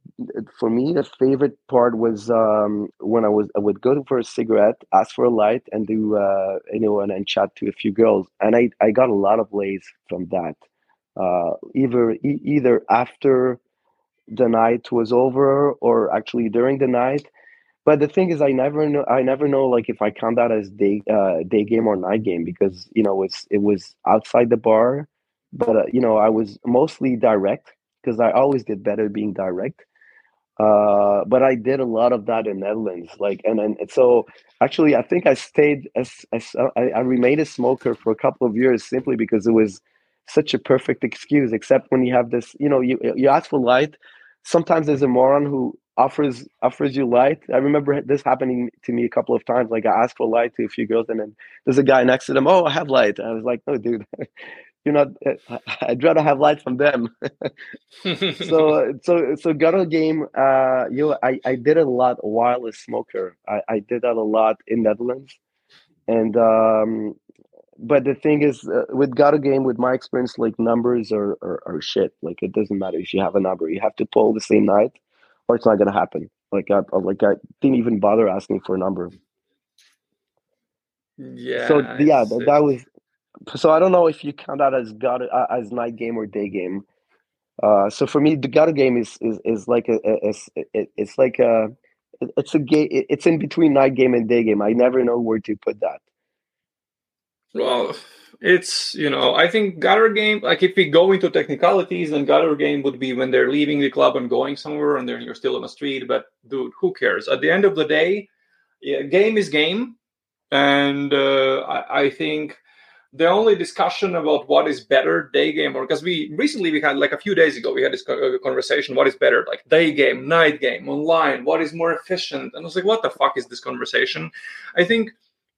for me the favorite part was um, when i was i would go for a cigarette ask for a light and do uh, you know and, and chat to a few girls and i i got a lot of lays from that uh, either e- either after the night was over or actually during the night. But the thing is, I never know. I never know like if I count that as day uh, day game or night game because you know it's it was outside the bar, but uh, you know I was mostly direct because I always did better being direct. Uh, but I did a lot of that in Netherlands, like and and, so actually I think I stayed as, as I, I remained a smoker for a couple of years simply because it was such a perfect excuse except when you have this you know you you ask for light. Sometimes there's a moron who offers offers you light. I remember this happening to me a couple of times like i asked for light to a few girls and then there's a guy next to them oh i have light. I was like no dude *laughs* you're not *laughs* i'd rather have light from them. *laughs* So so so gutter game uh you know, i i did it a lot while a smoker. I i did that a lot in netherlands. And um but the thing is, uh, with gutter game, with my experience, like numbers are, are, are shit. Like it doesn't matter if you have a number, you have to pull the same night, or it's not gonna happen. Like I like I didn't even bother asking for a number. Yeah. So yeah, that, that was. So I don't know if you count that as gutter uh, as night game or day game. Uh, so for me, the gutter game is is, is like a, a, a it's like a it's a game. It's in between night game and day game. I never know where to put that. Well, it's you know I think gutter game like if we go into technicalities, then gutter game would be when they're leaving the club and going somewhere, and then you're still on the street. But dude, who cares? At the end of the day, yeah, game is game, and uh, I, I think the only discussion about what is better day game or because we recently we had like a few days ago we had this conversation what is better like day game night game online what is more efficient and i was like what the fuck is this conversation i think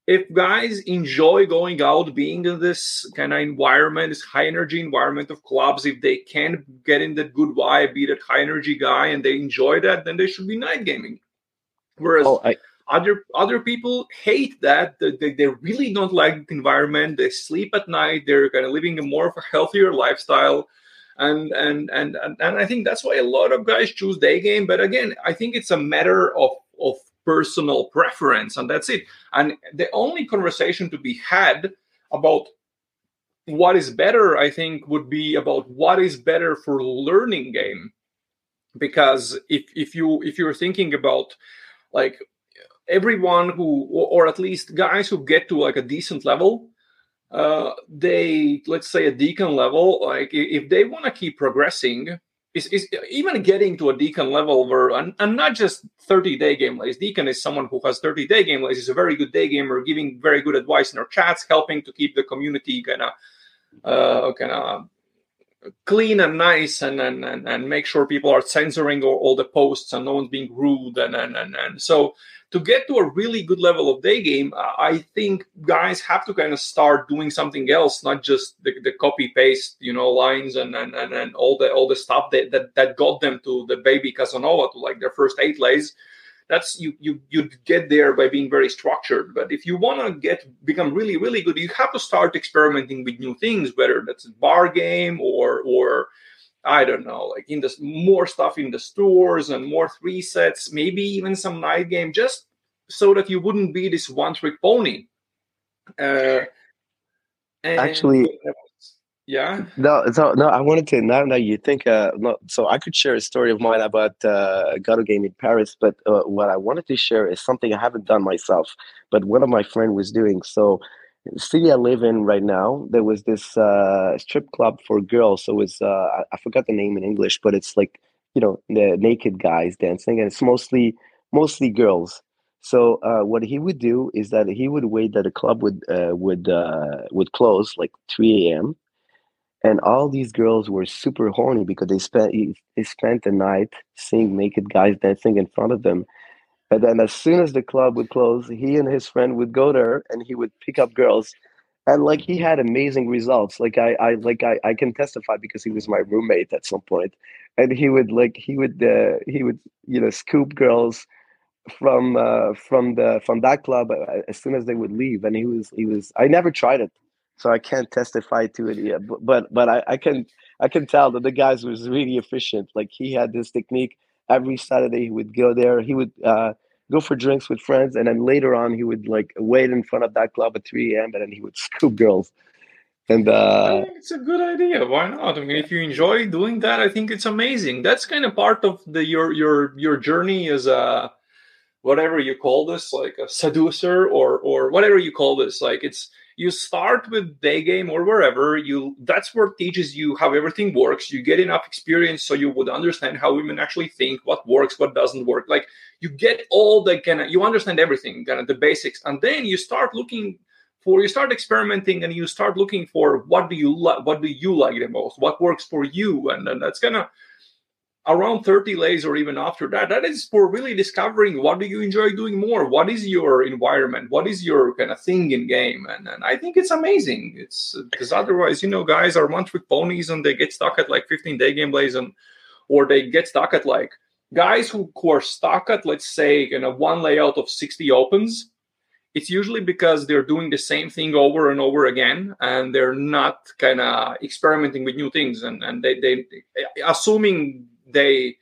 if guys enjoy going out, being in this kind of environment, this high energy environment of clubs, if they can get in that good vibe, be that high energy guy, and they enjoy that, then they should be night gaming. Whereas oh, I, other other people hate that. They, they really don't like the environment. They sleep at night. They're kind of living a more of a healthier lifestyle. And, and and and and I think that's why a lot of guys choose day game. But again, I think it's a matter of personal preference, and that's it. And the only conversation to be had about what is better, I think, would be about what is better for learning game. Because if if you if you're thinking about like everyone who or at least guys who get to like a decent level uh they let's say a deacon level like if they want to keep progressing is, is even getting to a Deacon level where, and, and not just 30 day game lays. Deacon is someone who has 30 day game lays, is a very good day gamer, giving very good advice in our chats, helping to keep the community kind of, uh, kind of clean and nice and, and, and, and make sure people are censoring all, all the posts and no one's being rude. And, and, and, and so to get to a really good level of day game, uh, I think guys have to kind of start doing something else, not just the, the copy paste, you know, lines and, and, and, and all the all the stuff that, that that got them to the baby Casanova to like their first eight lays. That's you you you get there by being very structured. But if you want to get become really really good, you have to start experimenting with new things, whether that's a bar game or or I don't know, like in the more stuff in the stores and more three sets, maybe even some night game, just so that you wouldn't be this one trick pony. Uh, Actually, yeah. No, so no, I wanted to now that you think uh no, so I could share a story of mine about uh gutter game in Paris, but uh, what I wanted to share is something I haven't done myself, but one of my friend was doing. So city I live in right now, there was this uh strip club for girls. So it was uh I, forgot the name in English, but it's like, you know, the naked guys dancing and it's mostly mostly girls. So uh, what he would do is that he would wait that the club would uh, would uh, would close like 3 a.m and all these girls were super horny because they spent they spent the night seeing naked guys dancing in front of them and then as soon as the club would close he and his friend would go there and he would pick up girls and like he had amazing results like i i like i, I can testify because he was my roommate at some point. and he would like he would uh, he would you know scoop girls from uh, from the from that club uh, as soon as they would leave and he was he was i never tried it so I can't testify to it yet. But but, but I, I can I can tell that the guys was really efficient. Like he had this technique. Every Saturday he would go there. He would uh, go for drinks with friends, and then later on he would like wait in front of that club at 3 a.m. and then he would *laughs* scoop girls. And uh, it's a good idea. Why not? I mean, if you enjoy doing that, I think it's amazing. That's kind of part of the your your your journey as a whatever you call this, like a seducer or or whatever you call this. Like it's you start with day game or wherever you that's where teaches you how everything works. You get enough experience so you would understand how women actually think what works what doesn't work. Like you get all the kind of you understand everything kind of the basics. And then you start looking for you start experimenting and you start looking for what do you like what do you like the most? What works for you? And, and that's gonna around 30 days or even after that that is for really discovering what do you enjoy doing more? What is your environment? What is your kind of thing in game? And, and i think it's amazing. It's because otherwise you know guys are one trick ponies and they get stuck at like 15 day game lays and or they get stuck at like guys who, who are stuck at let's say in a one layout of 60 opens it's usually because they're doing the same thing over and over again and they're not kind of experimenting with new things and, and they, they assuming they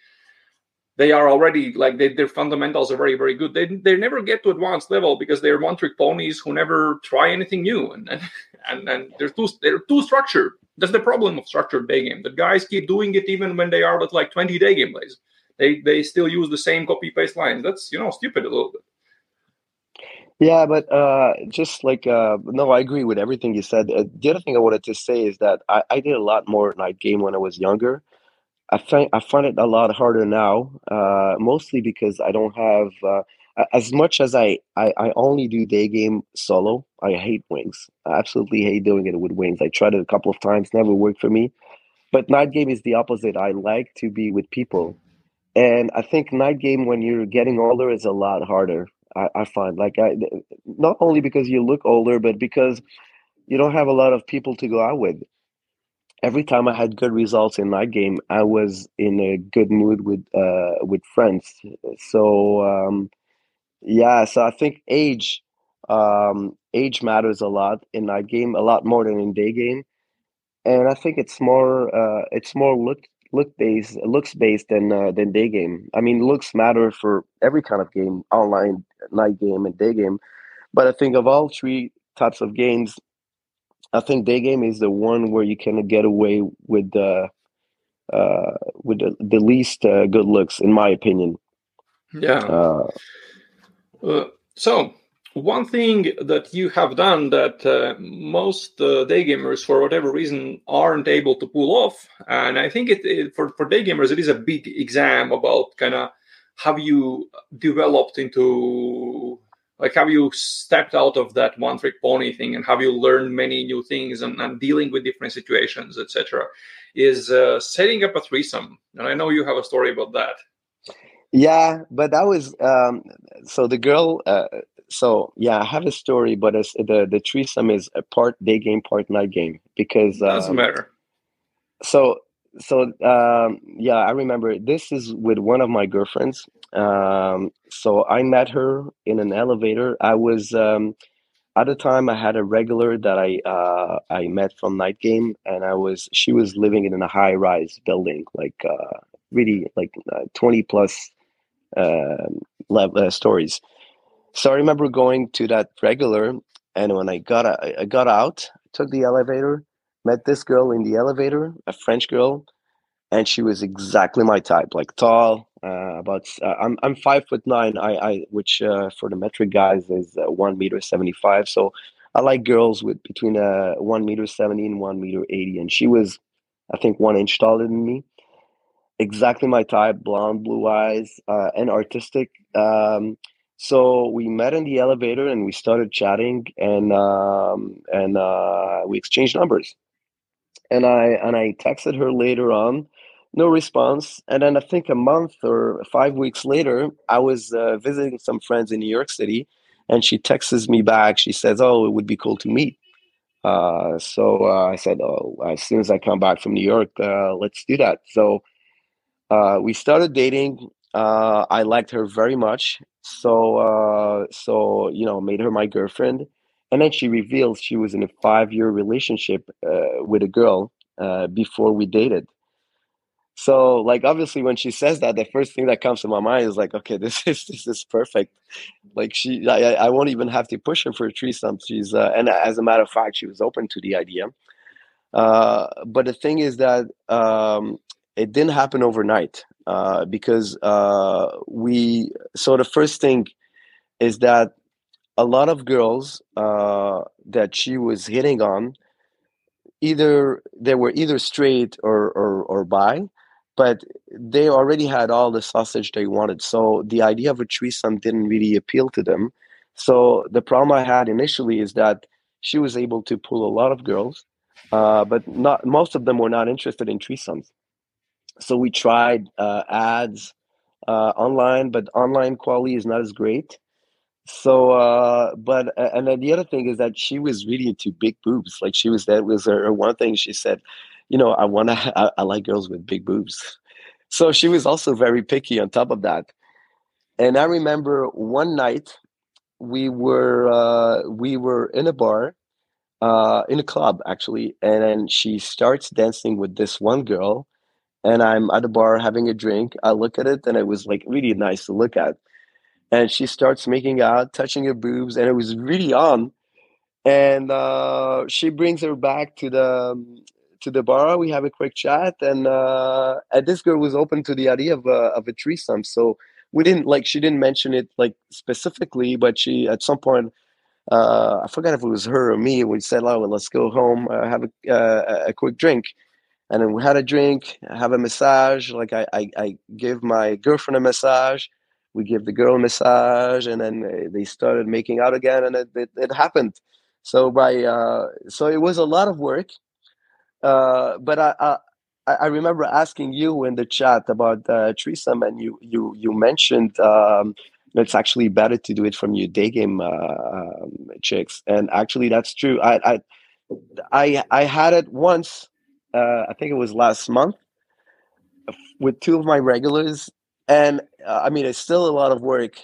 they are already like they, their fundamentals are very very good. They, they never get to advanced level because they're one trick ponies who never try anything new. And and, and, and they're too they're too structured. That's the problem of structured day game. The guys keep doing it even when they are with like 20 day game lays. They they still use the same copy paste lines. That's you know stupid a little bit. Yeah but uh just like uh no i agree with everything you said. Uh, the other thing i wanted to say is that I, I did a lot more night game when i was younger I find I find it a lot harder now, uh, mostly because I don't have uh, as much as I, I I only do day game solo. I hate wings. I absolutely hate doing it with wings. I tried it a couple of times, never worked for me. But night game is the opposite. I like to be with people, and I think night game when you're getting older is a lot harder. I, I find like I not only because you look older, but because you don't have a lot of people to go out with every time I had good results in that game, I was in a good mood with uh, with friends. So um, yeah, so I think age um, age matters a lot in that game, a lot more than in day game, and I think it's more uh, it's more look look based looks based than uh, than day game. I mean, looks matter for every kind of game, online, night game, and day game. But I think of all three types of games, I think day game is the one where you can get away with the uh, with the, the least uh, good looks, in my opinion. Yeah. Uh, uh so one thing that you have done that uh, most uh, day gamers, for whatever reason, aren't able to pull off, and I think it, it for for day gamers, it is a big exam about kind of have you developed into like have you stepped out of that one trick pony thing and have you learned many new things and, and dealing with different situations etc is uh, setting up a threesome and i know you have a story about that. Yeah but that was um, so the girl uh, so yeah i have a story but the the threesome is a part day game part night game because um, doesn't matter. so so um, yeah i remember this is with one of my girlfriends um, so I met her in an elevator. I was um, at the time, I had a regular that I uh, I met from night game, and I was she was living in a high rise building, like uh, really like uh, twenty plus um, level, uh, stories. So I remember going to that regular, and when I got I got out, took the elevator, met this girl in the elevator, a French girl, and she was exactly my type, like tall, uh, about uh, I'm I'm five foot nine, I I which uh, for the metric guys is uh, one meter seventy five. So I like girls with between uh one meter seventy and one meter eighty, and she was, I think, one inch taller than me. Exactly my type, blonde, blue eyes, uh, and artistic. Um, so we met in the elevator and we started chatting, and um, and uh, we exchanged numbers. And I and I texted her later on no response. And then I think a month or five weeks later, I was uh, visiting some friends in New York City, and she texts me back. She says, "Oh, it would be cool to meet." Uh, so uh, I said, "Oh, as soon as I come back from New York, uh, let's do that." So uh, we started dating. Uh, I liked her very much, so so you know, made her my girlfriend. And then she reveals she was in a five-year relationship with a girl before we dated so like obviously when she says that, the first thing that comes to my mind is like, okay, *laughs* this is this is perfect. Like she, I, I won't even have to push her for a threesome. She's uh, and as a matter of fact, she was open to the idea. Uh, but the thing is that um, it didn't happen overnight uh, because uh, we. So the first thing is that a lot of girls uh, that she was hitting on, either they were either straight or or, or bi but they already had all the sausage they wanted. So the idea of a threesome didn't really appeal to them. So the problem I had initially is that she was able to pull a lot of girls, uh, but not most of them were not interested in threesomes. So we tried uh, ads uh, online, but online quality is not as great. So, uh, but and then the other thing is that she was really into big boobs. Like she was that was her, her one thing. She said, you know, I want to, *laughs* I, I like girls with big boobs. So she was also very picky on top of that. And I remember one night we were uh, we were in a bar, uh, in a club actually, and then she starts dancing with this one girl, and I'm at the bar having a drink. I look at it, and it was like really nice to look at. And she starts making out, touching her boobs, and it was really on. And uh, she brings her back to the um, to the bar. We have a quick chat, and uh, and this girl was open to the idea of a, of a threesome. So we didn't like she didn't mention it like specifically, but she at some point. Uh, I forgot if it was her or me. We said, "Oh, well, let's go home, uh, have a, uh, a quick drink," and then we had a drink, have a massage. Like I, I, I give my girlfriend a massage, we give the girl a massage, and then they started making out again, and it, it, it happened. So by uh, so it was a lot of work, uh, but I, I, I remember asking you in the chat about uh, threesome, and you you you mentioned um, it's actually better to do it from your day game uh, um, chicks, and actually that's true. I I I, I had it once. Uh, I think it was last month with two of my regulars, and uh, I mean it's still a lot of work,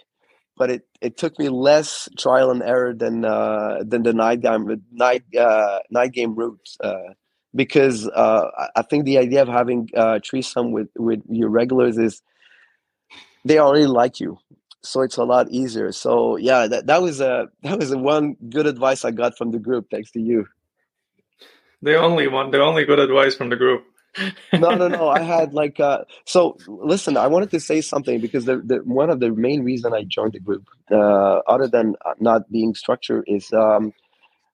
but it, it took me less trial and error than uh, than the night game night uh, night game route. Uh, because uh, I think the idea of having uh, threesome with with your regulars is they already like you, so it's a lot easier. So yeah, that, that was a that was a one good advice I got from the group. Thanks to you. The only one, the only good advice from the group. no, no, no. I *laughs* had like uh, so. Listen, I wanted to say something because the, the one of the main reason I joined the group, uh, other than not being structured, is um,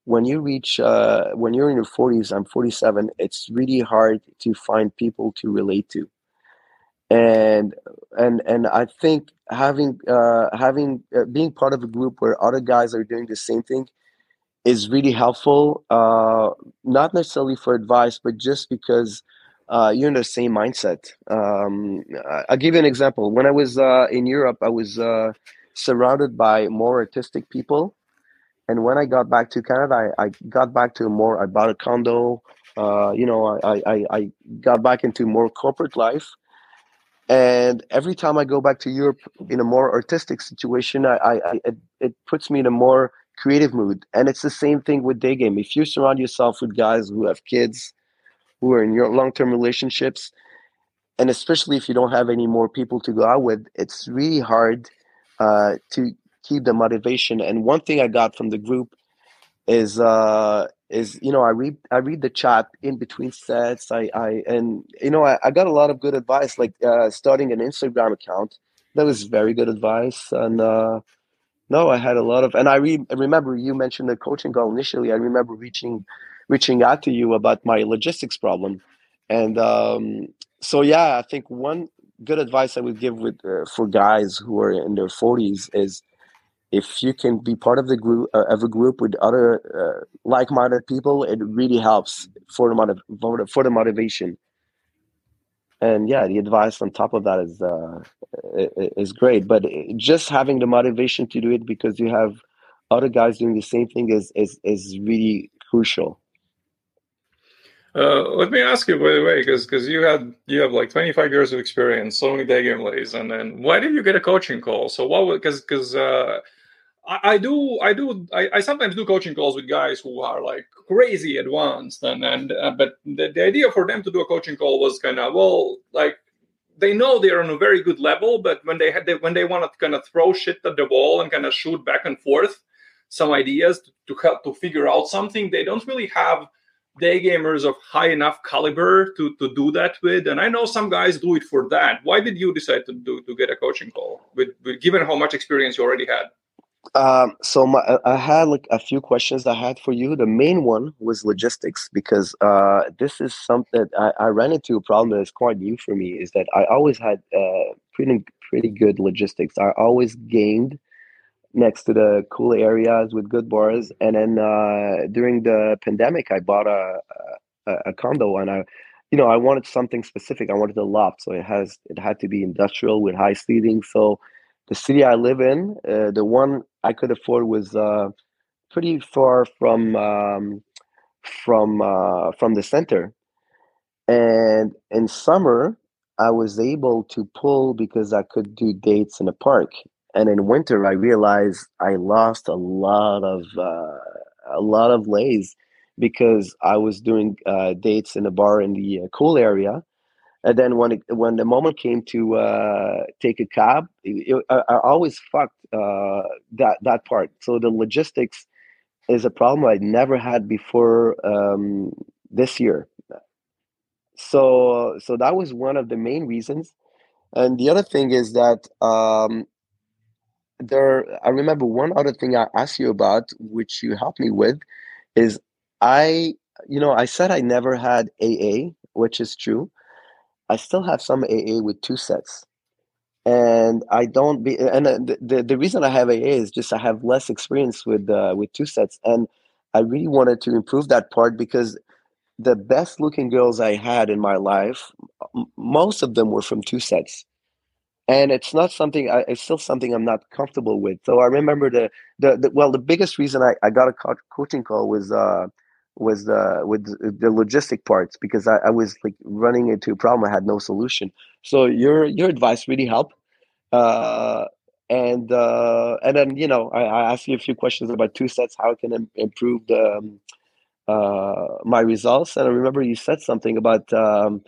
when you reach uh, when you're in your 40s i'm 47 it's really hard to find people to relate to. And and and i think having uh, having uh, being part of a group where other guys are doing the same thing is really helpful uh, not necessarily for advice but just because uh, you're in the same mindset. Um, i'll give you an example. When i was uh, in europe i was uh, surrounded by more artistic people and when I got back to Canada, I, I got back to more. I bought a condo. Uh, you know, I, I I got back into more corporate life. And every time I go back to Europe in a more artistic situation, I, I, I it, it puts me in a more creative mood. And it's the same thing with day game. If you surround yourself with guys who have kids, who are in your long term relationships, and especially if you don't have any more people to go out with, it's really hard uh, to keep the motivation. And one thing I got from the group is uh, is you know I read I read the chat in between sets. I I and you know I, I got a lot of good advice, like uh, starting an Instagram account. That was very good advice, and uh, no, I had a lot of, and I re- remember you mentioned the coaching call initially. I remember reaching reaching out to you about my logistics problem, and um, so yeah, I think one good advice I would give with uh, for guys who are in their forties is if you can be part of the group uh, of a group with other uh, like-minded people, it really helps for the motiv- for the motivation. And yeah, the advice on top of that is uh, is great. But just having the motivation to do it because you have other guys doing the same thing is is is really crucial. Uh, let me ask you, by the way, because because you had you have like 25 years of experience, so many day game lays, and then why did you get a coaching call? So what? Because because uh, I, do I do I, I, sometimes do coaching calls with guys who are like crazy advanced, and and uh, but the, the idea for them to do a coaching call was kind of well like they know they're on a very good level, but when they had they, when they want to kind of throw shit at the wall and kind of shoot back and forth some ideas to, to help to figure out something, they don't really have day gamers of high enough caliber to, to do that with and i know some guys do it for that. Why did you decide to do to get a coaching call with, with given how much experience you already had um, so my, I had like a few questions I had for you. The main one was logistics because uh, this is something I, I ran into a problem that is quite new for me. Is that I always had uh, pretty pretty good logistics. I always gained next to the cool areas with good bars. And then uh, during the pandemic, I bought a, a, a condo, and I, you know, I wanted something specific. I wanted a loft, so it has it had to be industrial with high seating. So the city I live in, uh, the one I could afford was uh, pretty far from um, from uh, from the center. And in summer, I was able to pull because I could do dates in the park and in winter i realized i lost a lot of uh, a lot of lays because i was doing uh, dates in a bar in the uh, cool area and then when it, when the moment came to uh, take a cab it, it, I, I, always fucked uh, that that part. So the logistics is a problem i never had before um, this year. So so that was one of the main reasons. And the other thing is that um, there i remember one other thing i asked you about which you helped me with is i you know i said i never had aa which is true i still have some aa with two sets. And i don't be and the, the, reason i have aa is just i have less experience with uh, with two sets. And i really wanted to improve that part because the best looking girls i had in my life most of them were from two sets. And it's not something I, it's still something i'm not comfortable with. So i remember the the, the well the biggest reason i, I got a co- coaching call was uh was uh with the logistic parts because I, I was like running into a problem i had no solution so your your advice really helped uh and uh and then you know i, I asked you a few questions about two sets how I can Im- improve the um, uh my results and i remember you said something about um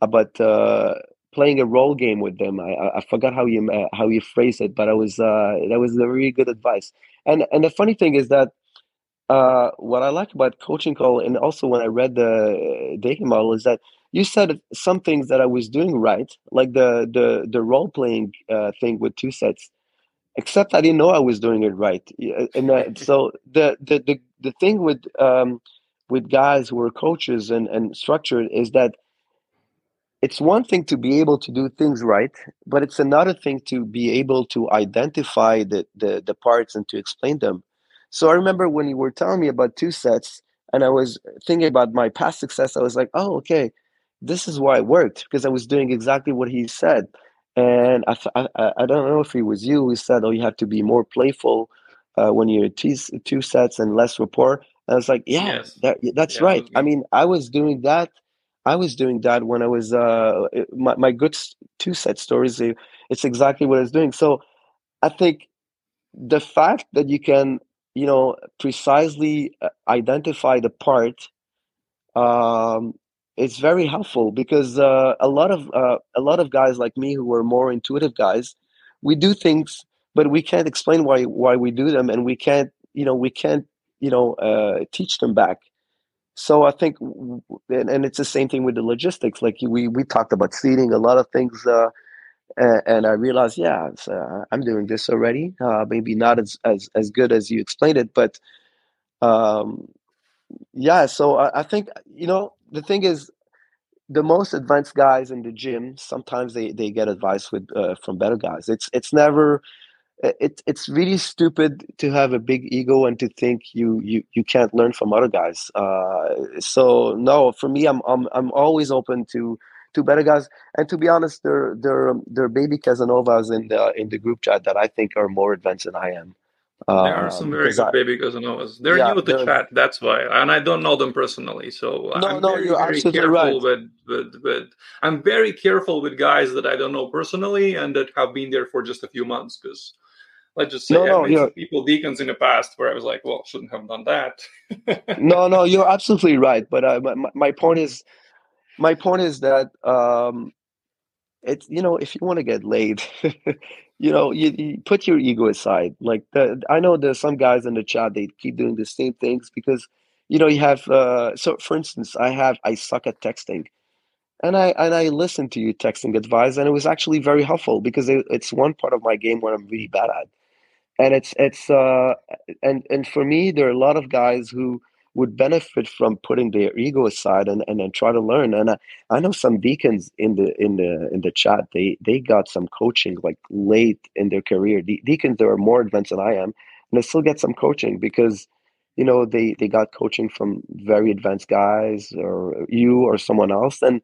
about uh playing a role game with them. I, I forgot how you uh, how you phrase it, but I was uh, that was a really good advice. And and the funny thing is that uh, what I like about coaching call, and also when I read the dating model, is that you said some things that I was doing right, like the the the role playing uh, thing with two sets. Except I didn't know I was doing it right, and uh, *laughs* so the, the the the thing with um, with guys who are coaches and and structured is that it's one thing to be able to do things right, but it's another thing to be able to identify the, the, the parts and to explain them. So I remember when you were telling me about two sets and I was thinking about my past success, I was like, oh, okay, this is why it worked because I was doing exactly what he said. And I, I, I don't know if it was you who said, oh, you have to be more playful uh, when you're two, two sets and less rapport. And I was like, yeah, yes. that, that's yeah, right. I mean, I was doing that – I was doing that when I was uh, my my good two set stories. It's exactly what I was doing. So I think the fact that you can you know precisely uh, identify the part um, it's very helpful because uh, a lot of uh, a lot of guys like me who are more intuitive guys we do things but we can't explain why why we do them and we can't you know we can't you know uh, teach them back. So i think and, and, it's the same thing with the logistics like we we talked about seating a lot of things uh, and, and, i realized yeah uh, i'm doing this already uh, maybe not as, as as good as you explained it but um yeah so I, I think you know the thing is the most advanced guys in the gym sometimes they, they get advice with uh, from better guys it's it's never it, it's really stupid to have a big ego and to think you you, you can't learn from other guys. Uh, so no, for me, I'm, I'm I'm always open to to better guys. And to be honest, they're they're they're baby Casanovas in the in the group chat that I think are more advanced than I am. Uh, there are some very good I, baby Casanovas. They're yeah, new to chat, that's why, and I don't know them personally. So no, I'm no, very, you're very absolutely careful right. with, with with I'm very careful with guys that I don't know personally and that have been there for just a few months because let's just say no, no, yeah. people deacons in the past where I was like, well, shouldn't have done that. no, no, *laughs* you're absolutely right. But uh, my, my point is, my point is that um, it's you know if you want to get laid, *laughs* you know you, you, put your ego aside. Like the, I know there's some guys in the chat they keep doing the same things because you know you have uh, so for instance I have I suck at texting and I and I listened to you texting advice, and it was actually very helpful because it, it's one part of my game where I'm really bad at and it's it's uh and and for me there are a lot of guys who would benefit from putting their ego aside and and, and try to learn. And I, I know some deacons in the in the in the chat they they got some coaching like late in their career. De- deacons that are more advanced than i am and they still get some coaching because you know they they got coaching from very advanced guys or you or someone else. And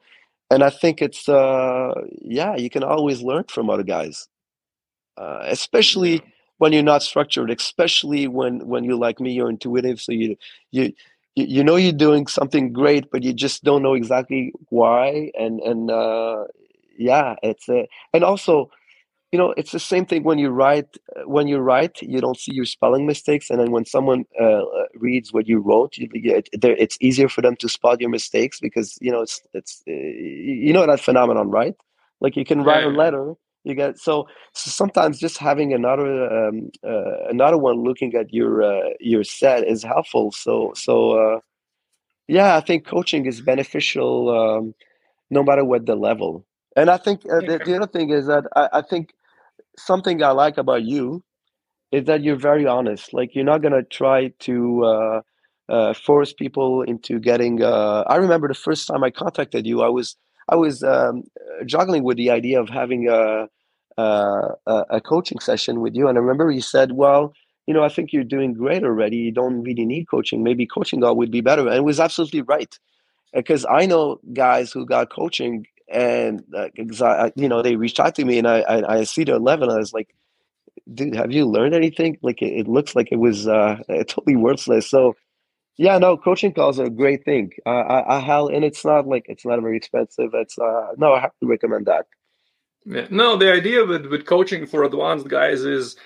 and i think it's uh yeah you can always learn from other guys uh, especially when you're not structured, especially when when you're like me, you're intuitive, so you you you know you're doing something great, but you just don't know exactly why. And and uh, yeah, it's a, and also, you know, it's the same thing when you write. When you write, you don't see your spelling mistakes, and then when someone uh, reads what you wrote, you, it, it's easier for them to spot your mistakes because you know it's it's uh, you know that phenomenon, right? Like you can write a letter you get so, so sometimes just having another um, uh, another one looking at your uh, your set is helpful. So so uh, yeah i think coaching is beneficial um, no matter what the level. And i think uh, the, the, other thing is that I, I think something i like about you is that you're very honest. Like you're not going to try to uh, uh, force people into getting i remember the first time i contacted you i was I was um, juggling with the idea of having a, a, a coaching session with you, and I remember you said, "Well, you know, I think you're doing great already. You don't really need coaching. Maybe coaching God would be better." And it was absolutely right, because I know guys who got coaching, and uh, you know, they reached out to me, and I I, I see their level, and I was like, "Dude, have you learned anything? Like, it, it looks like it was uh, *laughs* totally worthless." So yeah, no, coaching calls are a great thing. Uh, I, I have, and it's not like it's not very expensive. It's uh, no, I have to recommend that. Yeah. No, the idea with with coaching for advanced guys is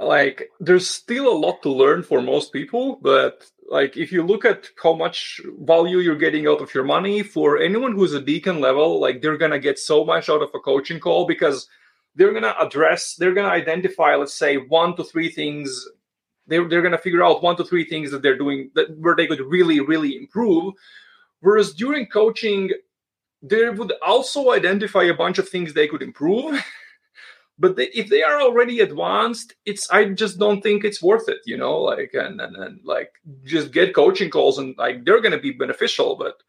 like there's still a lot to learn for most people, but like if you look at how much value you're getting out of your money for anyone who's a deacon level, like they're gonna get so much out of a coaching call because they're gonna address, they're gonna identify, let's say, one to three things they're, they're going to figure out one to three things that they're doing that where they could really really improve. Whereas during coaching they would also identify a bunch of things they could improve *laughs* but they, if they are already advanced it's i just don't think it's worth it you know like and, and, and like just get coaching calls and like they're going to be beneficial but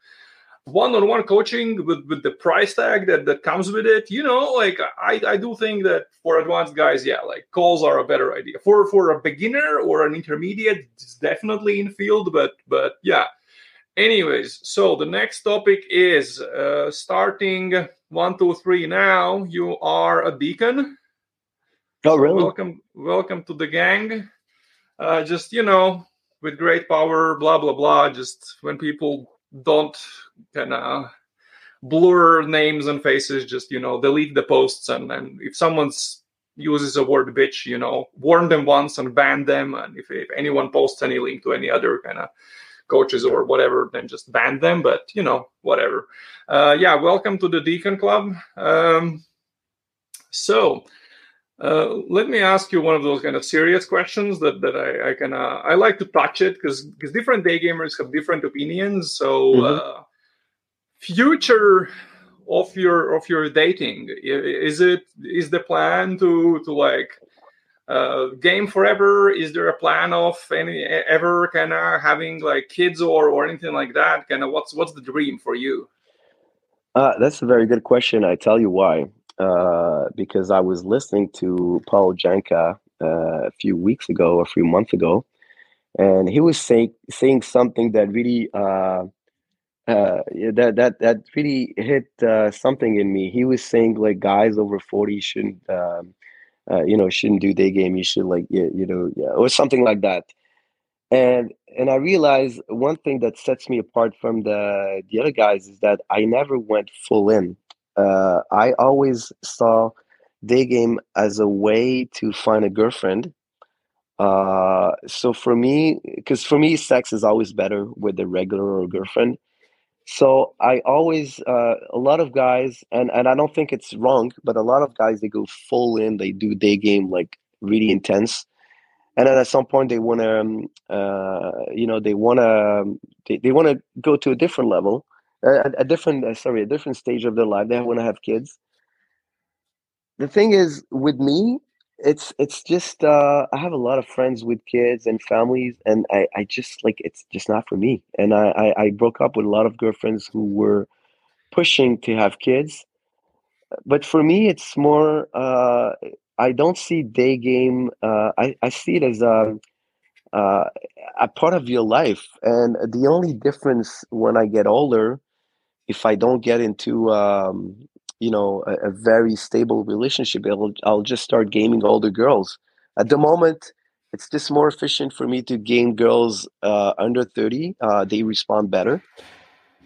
one-on-one coaching with, with the price tag that, that comes with it you know like I, I do think that for advanced guys yeah like calls are a better idea. For for a beginner or an intermediate it's definitely in field but but yeah. Anyways so the next topic is uh, starting one two three now. You are a deacon. Oh really? Welcome welcome to the gang. Uh, just you know with great power blah blah blah just when people don't kind of blur names and faces just you know delete the posts and, and if someone's uses a word bitch, you know, warn them once and ban them. And if, if anyone posts any link to any other kind of coaches or whatever, then just ban them. But you know, whatever. Uh, yeah, welcome to the Deacon Club. Um, so. Uh, let me ask you one of those kind of serious questions that, that I, I can uh, I like to touch it because because different day gamers have different opinions. So mm-hmm. uh, future of your of your dating is it is the plan to to like uh, game forever? Is there a plan of any ever kind of having like kids or or anything like that? Kind of what's what's the dream for you? Uh, that's a very good question. I tell you why uh, because i was listening to paul janka uh, a few weeks ago a few months ago and he was saying saying something that really uh, uh, that that that really hit uh, something in me. He was saying like guys over forty shouldn't, um, you know, shouldn't do day game. You should like, you know, yeah, or something like that. And and I realized one thing that sets me apart from the the other guys is that I never went full in. Uh, I always saw day game as a way to find a girlfriend. Uh, so for me, because for me, sex is always better with a regular or girlfriend. So I always uh, a lot of guys, and and I don't think it's wrong, but a lot of guys they go full in, they do day game like really intense, and then at some point they want to, um, uh, you know, they want to they, they want to go to a different level, a, a different uh, sorry, a different stage of their life. They want to have kids. The thing is, with me, it's it's just uh, I have a lot of friends with kids and families, and I, I just like it's just not for me. And I, I, I broke up with a lot of girlfriends who were pushing to have kids, but for me, it's more. Uh, I don't see day game. Uh, I I see it as a uh, a part of your life, and the only difference when I get older, if I don't get into um, you know a, a very stable relationship I'll, I'll just start gaming older girls. At the moment it's just more efficient for me to game girls uh, under 30 uh, they respond better.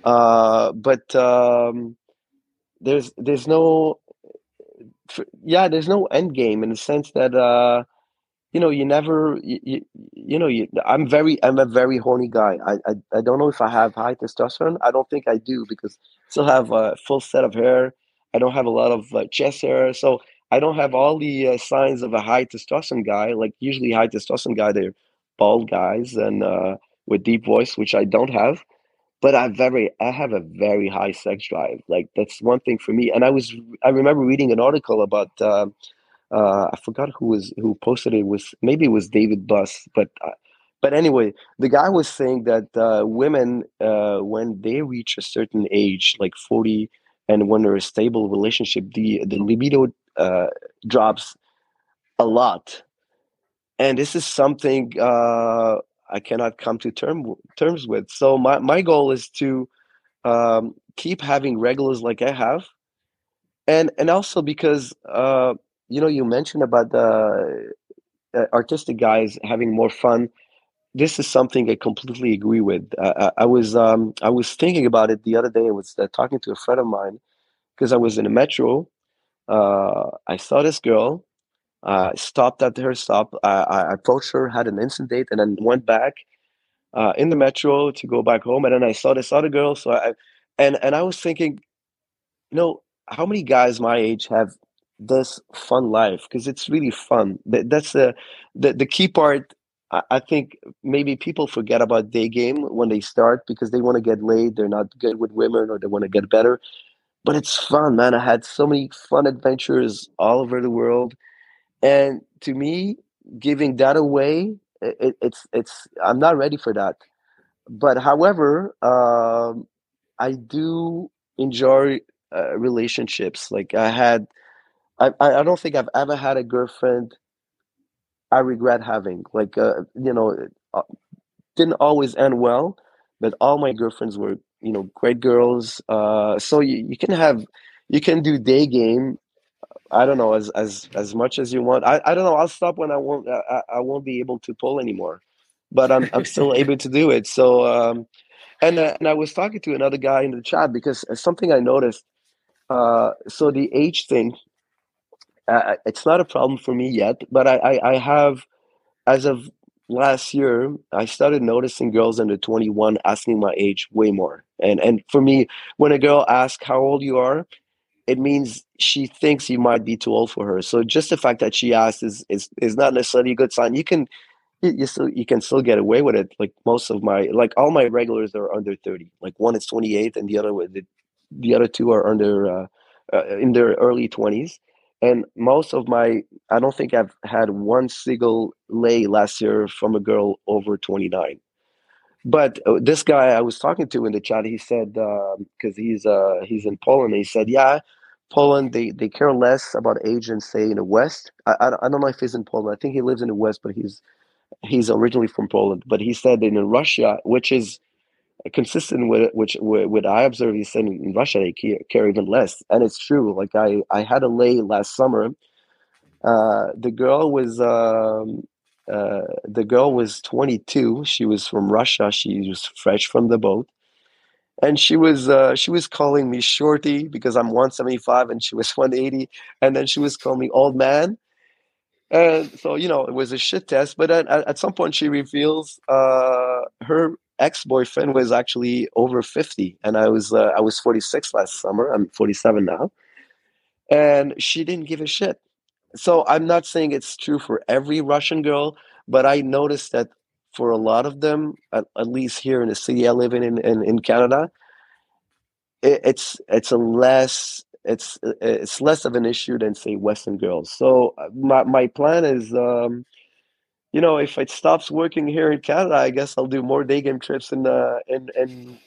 Uh, but um, there's there's no yeah there's no end game in the sense that uh, you know you never you, you, you know you, i'm very i'm a very horny guy I, I i don't know if i have high testosterone i don't think i do because I still have a full set of hair I don't have a lot of uh, chest hair, so I don't have all the uh, signs of a high testosterone guy. Like usually, high testosterone guy, they're bald guys and uh, with deep voice, which I don't have. But I very, I have a very high sex drive. Like that's one thing for me. And I was, I remember reading an article about. Uh, I forgot who was who posted it. Was maybe it was David Buss, but uh, but anyway, the guy was saying that uh, women, uh, when they reach a certain age, like 40, and when they're a stable relationship the the libido uh, drops a lot. And this is something i cannot come to term terms with. So my, my goal is to um, keep having regulars like i have. And and also because uh, you know you mentioned about the uh, artistic guys having more fun this is something I completely agree with. I, I was um, I was thinking about it the other day. I was uh, talking to a friend of mine because I was in a metro. Uh, I saw this girl. Stopped at her stop. I, I, approached her, had an instant date, and then went back uh, in the metro to go back home. And then I saw this other girl. So I and and I was thinking, you know, how many guys my age have this fun life? Because it's really fun. That's the the the key part I think maybe people forget about day game when they start because they want to get laid. They're not good with women or they want to get better. But it's fun, man. I had so many fun adventures all over the world. And to me, giving that away, it, it's it's I'm not ready for that. But however, um, I do enjoy uh, relationships. Like I had, I I don't think I've ever had a girlfriend I regret having. Like, uh, you know, uh, didn't always end well, but all my girlfriends were, you know, great girls. Uh, so you, you can have, you can do day game. I don't know as as as much as you want. I, I don't know. I'll stop when I won't. I, I won't be able to pull anymore, but I'm I'm still *laughs* able to do it. So um, and uh, and I was talking to another guy in the chat because something I noticed. Uh, so the age thing uh, it's not a problem for me yet, but I, I, I have, as of last year, I started noticing girls under 21 asking my age way more. And and for me, when a girl asks how old you are, it means she thinks you might be too old for her. So just the fact that she asked is is, is not necessarily a good sign. You can you, still you can still get away with it. Like most of my like all my regulars are under 30. Like one is 28 and the other the, the other two are under uh, uh, in their early 20s and most of my i don't think i've had one single lay last year from a girl over 29 but uh, this guy i was talking to in the chat he said because um, he's uh, he's in poland he said yeah poland they, they care less about age than say in the west. I, I, I don't know if he's in poland i think he lives in the west but he's he's originally from poland. But he said in russia which is consistent with which what I observe he said in Russia they care even less, and it's true. Like I I had a lay last summer. Uh, the girl was um, uh, the girl was 22. She was from Russia. She was fresh from the boat, and she was uh, she was calling me shorty because I'm 175 and she was *laughs* 180, and then she was calling me old man. And so you know it was a shit test. But at, at some point she reveals uh, her ex-boyfriend was actually over 50 and i was uh, i was 46 last summer. I'm 47 now. And she didn't give a shit. So i'm not saying it's true for every russian girl but i noticed that for a lot of them at, at least here in the city i live in in, in, in canada it, it's it's a less it's it's less of an issue than say western girls. So uh, my, my plan is um, you know, if it stops working here in Canada, I guess I'll do more day game trips in the in in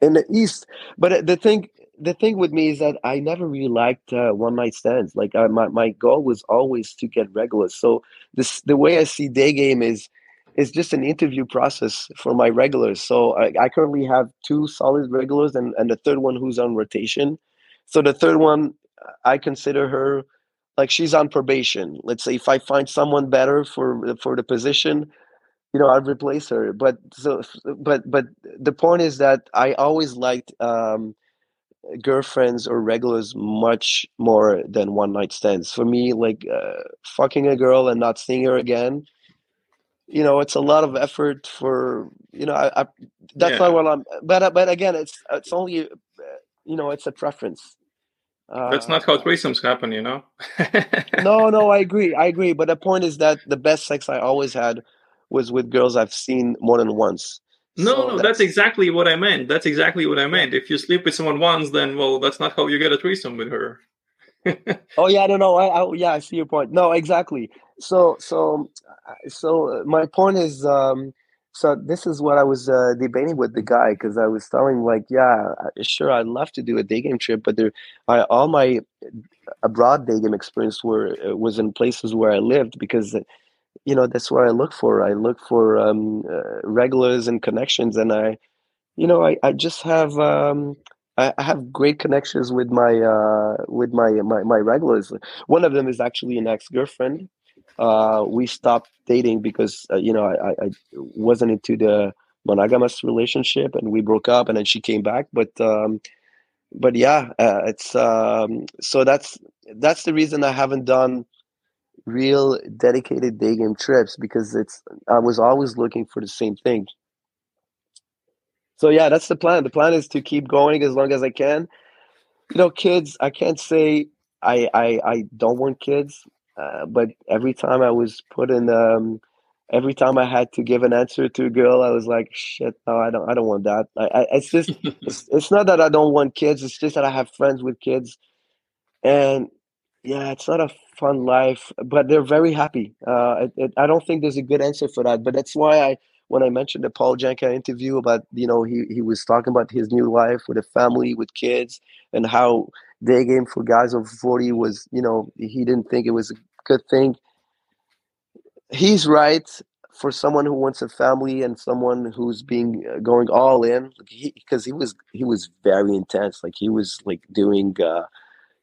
in the east. But uh, the thing the thing with me is that I never really liked uh, one night stands. Like uh, my my goal was always to get regulars. So this the way I see day game is is just an interview process for my regulars. So I, I currently have two solid regulars and and the third one who's on rotation. So the third one I consider her like she's on probation. Let's say if I find someone better for for the position, you know, I'd replace her. But so, but but the point is that I always liked um, girlfriends or regulars much more than one night stands. For me, like uh, fucking a girl and not seeing her again, you know, it's a lot of effort for you know. I, I that's yeah. not what I'm. But but again, it's it's only, uh, you know, it's a preference. That's not how threesomes happen, you know. *laughs* no, no, I agree. I agree. But the point is that the best sex I always had was with girls I've seen more than once. No, so no, that's... that's... exactly what I meant. That's exactly what I meant. If you sleep with someone once, then well, that's not how you get a threesome with her. *laughs* oh yeah, no, no, I, I, yeah, I see your point. No, exactly. So, so, so uh, my point is, um, so this is what I was uh, debating with the guy because I was telling like, yeah, sure, I'd love to do a day game trip, but there, I, all my abroad day game experience were uh, was in places where I lived because, uh, you know, that's what I look for. I look for um, uh, regulars and connections, and I, you know, I, I just have um, I, I have great connections with my uh, with my, my my regulars. One of them is actually an ex girlfriend uh, we stopped dating because uh, you know I, I, wasn't into the monogamous relationship and we broke up and then she came back. But um, but yeah uh, it's um, so that's that's the reason i haven't done real dedicated day game trips because it's i was always looking for the same thing. So yeah that's the plan. The plan is to keep going as long as i can. You know kids i can't say i i, I don't want kids uh, but every time I was put in, um, every time I had to give an answer to a girl, I was like, "Shit, no, I don't, I don't want that." I, I it's just, *laughs* it's, it's not that I don't want kids. It's just that I have friends with kids, and yeah, it's not a fun life. But they're very happy. Uh, it, it, I don't think there's a good answer for that. But that's why I, when I mentioned the Paul Janka interview about, you know, he he was talking about his new life with a family, with kids, and how day game for guys over 40 was, you know, he didn't think it was a good thing. He's right for someone who wants a family and someone who's being uh, going all in. Because he, he, was he was very intense. Like he was like doing uh,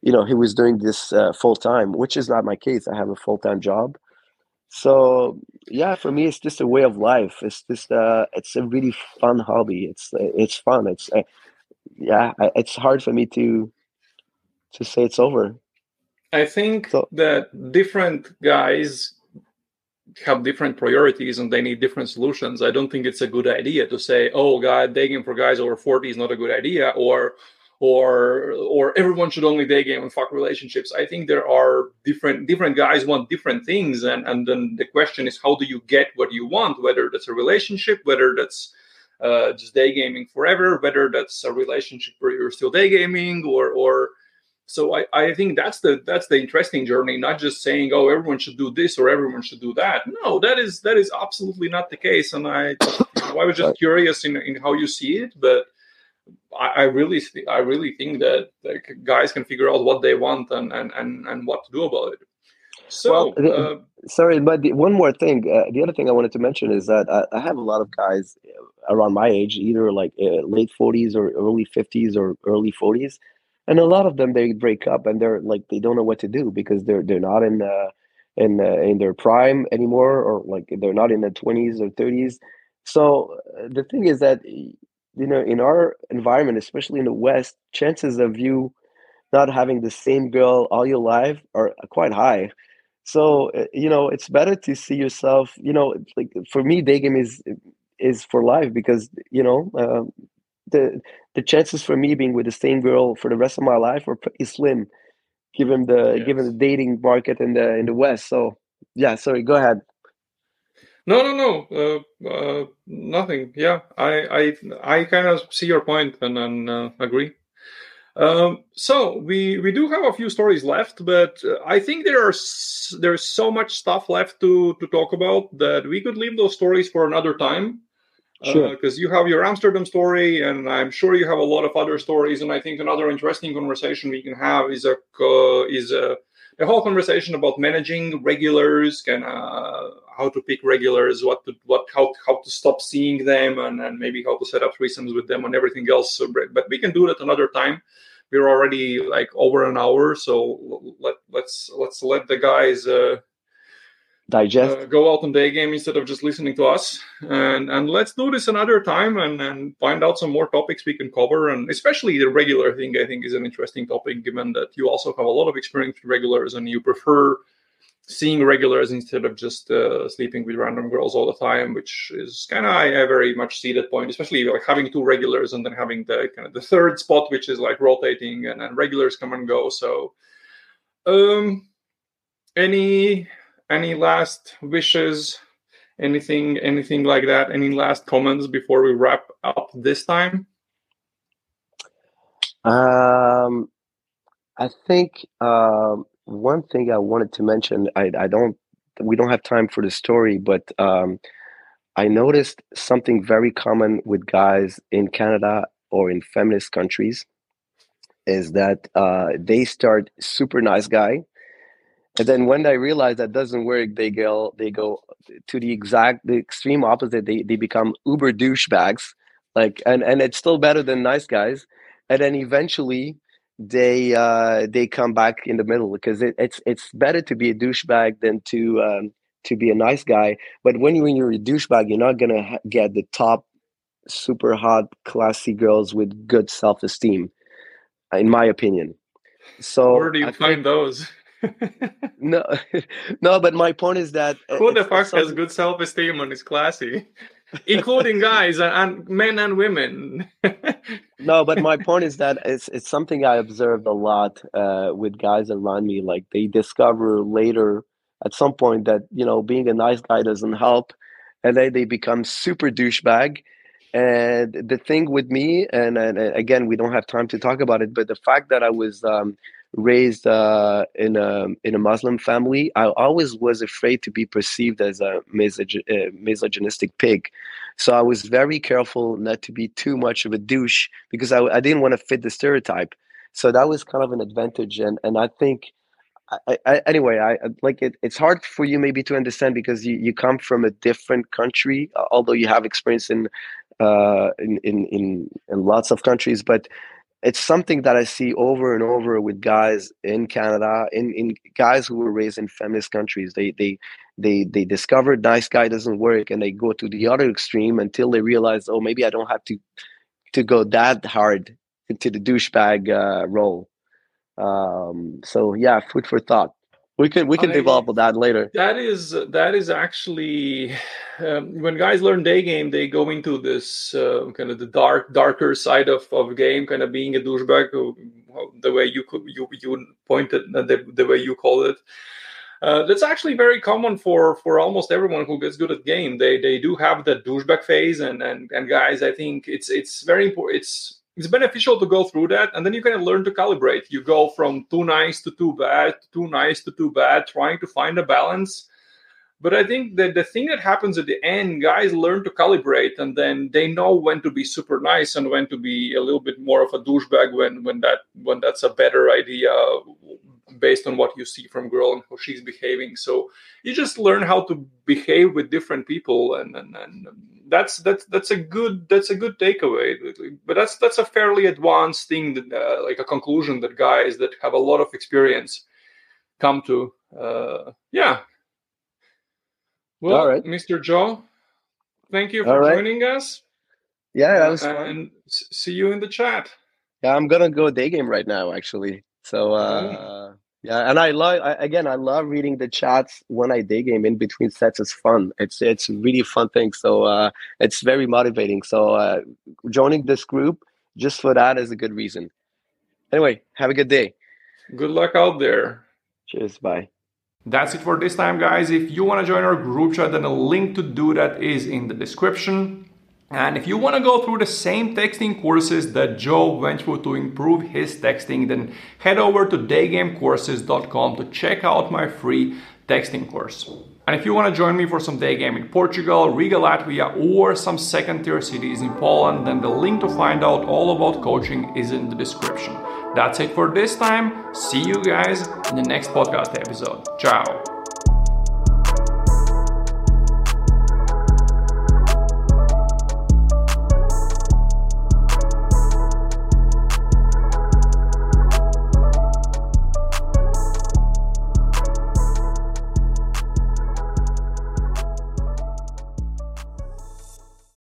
you know he was doing this uh, full time which is not my case. I have a full-time job. So yeah for me it's just a way of life. It's just uh it's a really fun hobby. It's it's fun. It's uh, yeah it's hard for me to to say it's over. I think so, that different guys have different priorities and they need different solutions. I don't think it's a good idea to say, "Oh, God, dating for guys over forty is not a good idea," or or or everyone should only day game and fuck relationships. I think there are different different guys want different things, and and then the question is, how do you get what you want? Whether that's a relationship, whether that's uh, just day gaming forever, whether that's a relationship where you're still day gaming, or or so I, I think that's the that's the interesting journey not just saying oh everyone should do this or everyone should do that. No that is that is absolutely not the case and i i was just curious in, in how you see it but i, I really th- i really think that like, guys can figure out what they want and and and, and what to do about it. So well, uh, sorry but the, one more thing uh, the other thing i wanted to mention is that I, I, have a lot of guys around my age either like uh, late 40s or early 50s or early 40s and a lot of them they break up and they're like they don't know what to do because they're they're not in uh, in uh, in their prime anymore or like they're not in their 20s or 30s so uh, the thing is that you know in our environment especially in the west chances of you not having the same girl all your life are quite high. So uh, you know it's better to see yourself you know like for me dating is is for life because you know uh, the the chances for me being with the same girl for the rest of my life are pretty slim, given the yes. given the dating market in the in the West. So yeah, sorry, go ahead. No, no, no, uh, uh, nothing. Yeah, I, I, I kind of see your point and, and uh, agree. Um, so we we do have a few stories left, but uh, I think there are s- there's so much stuff left to to talk about that we could leave those stories for another time. Sure. Because you have your Amsterdam story, and I'm sure you have a lot of other stories. And I think another interesting conversation we can have is a is a, a whole conversation about managing regulars, can uh, how to pick regulars, what to what how how to stop seeing them, and, and maybe how to set up threesomes with them and everything else. So, but we can do that another time. We're already like over an hour, so let let's let's let the guys. Uh, digest. Uh, go out on day game instead of just listening to us. And and let's do this another time and and find out some more topics we can cover. And especially the regular thing i think is an interesting topic given that you also have a lot of experience with regulars and you prefer seeing regulars instead of just uh, sleeping with random girls all the time which is kind of I, I, very much see that point especially like having two regulars and then having the kind of the third spot which is like rotating and, and regulars come and go. So um any any last wishes? Anything anything like that? Any last comments before we wrap up this time? Um i think um one thing i wanted to mention i i don't we don't have time for the story but um i noticed something very common with guys in canada or in feminist countries is that uh, they start super nice guy and then when they realize that doesn't work, they go they go to the exact the extreme opposite. They they become uber douchebags. Like and and it's still better than nice guys. And then eventually they uh they come back in the middle because it, it's it's better to be a douchebag than to um to be a nice guy. But when you when you're a douchebag, you're not gonna ha- get the top super hot classy girls with good self esteem, in my opinion. So where do you I find think, those? No, *laughs* no, but my point is that uh, who the fuck has good self esteem and is classy, including guys and, and, men and women. *laughs* no, but my point is that it's it's something I observed a lot uh, with guys around me. Like they discover later at some point that you know being a nice guy doesn't help, and then they become super douchebag. And the thing with me, and, and, again, we don't have time to talk about it, but the fact that I was um, raised uh, in a in a Muslim family, I always was afraid to be perceived as a uh, misogynistic pig. So I was very careful not to be too much of a douche because I, I didn't want to fit the stereotype. So that was kind of an advantage, and and I think. I, I, anyway, I like it. It's hard for you maybe to understand because you, you come from a different country, although you have experience in uh, in, in in in lots of countries. But it's something that I see over and over with guys in Canada, in, in guys who were raised in feminist countries. They they they they discovered nice guy doesn't work, and they go to the other extreme until they realize, oh, maybe I don't have to to go that hard into the douchebag uh, role. Um, so yeah, food for thought. We can we can I, develop that later. That is that is actually um, when guys learn day game, they go into this uh, kind of the dark darker side of of game, kind of being a douchebag, the way you could you you pointed the, the way you call it. Uh, that's actually very common for for almost everyone who gets good at game. They they do have the douchebag phase, and and and guys, I think it's it's very important. It's it's beneficial to go through that and then you can learn to calibrate. You go from too nice to too bad too nice to too bad trying to find a balance. But i think that the thing that happens at the end guys learn to calibrate and then they know when to be super nice and when to be a little bit more of a douchebag when when that when that's a better idea based on what you see from girl and how she's behaving. So you just learn how to behave with different people and and, and that's that's that's a good that's a good takeaway. But that's that's a fairly advanced thing that, uh, like a conclusion that guys that have a lot of experience come to uh, yeah. Well mr joe thank you for right. joining us. Yeah that was uh, and see you in the chat. Yeah i'm gonna go day game right now actually. So uh yeah, and I love again. I love reading the chats when I day game in between sets. It's fun. It's it's really fun thing. So uh, it's very motivating. So uh, joining this group just for that is a good reason. Anyway, have a good day. Good luck out there. Cheers. Bye. That's it for this time, guys. If you want to join our group chat, then a link to do that is in the description. And if you want to go through the same texting courses that Joe went through to improve his texting, then head over to daygamecourses.com to check out my free texting course. And if you want to join me for some day game in Portugal, Riga, Latvia, or some second tier cities in Poland, then the link to find out all about coaching is in the description. That's it for this time. See you guys in the next podcast episode. Ciao.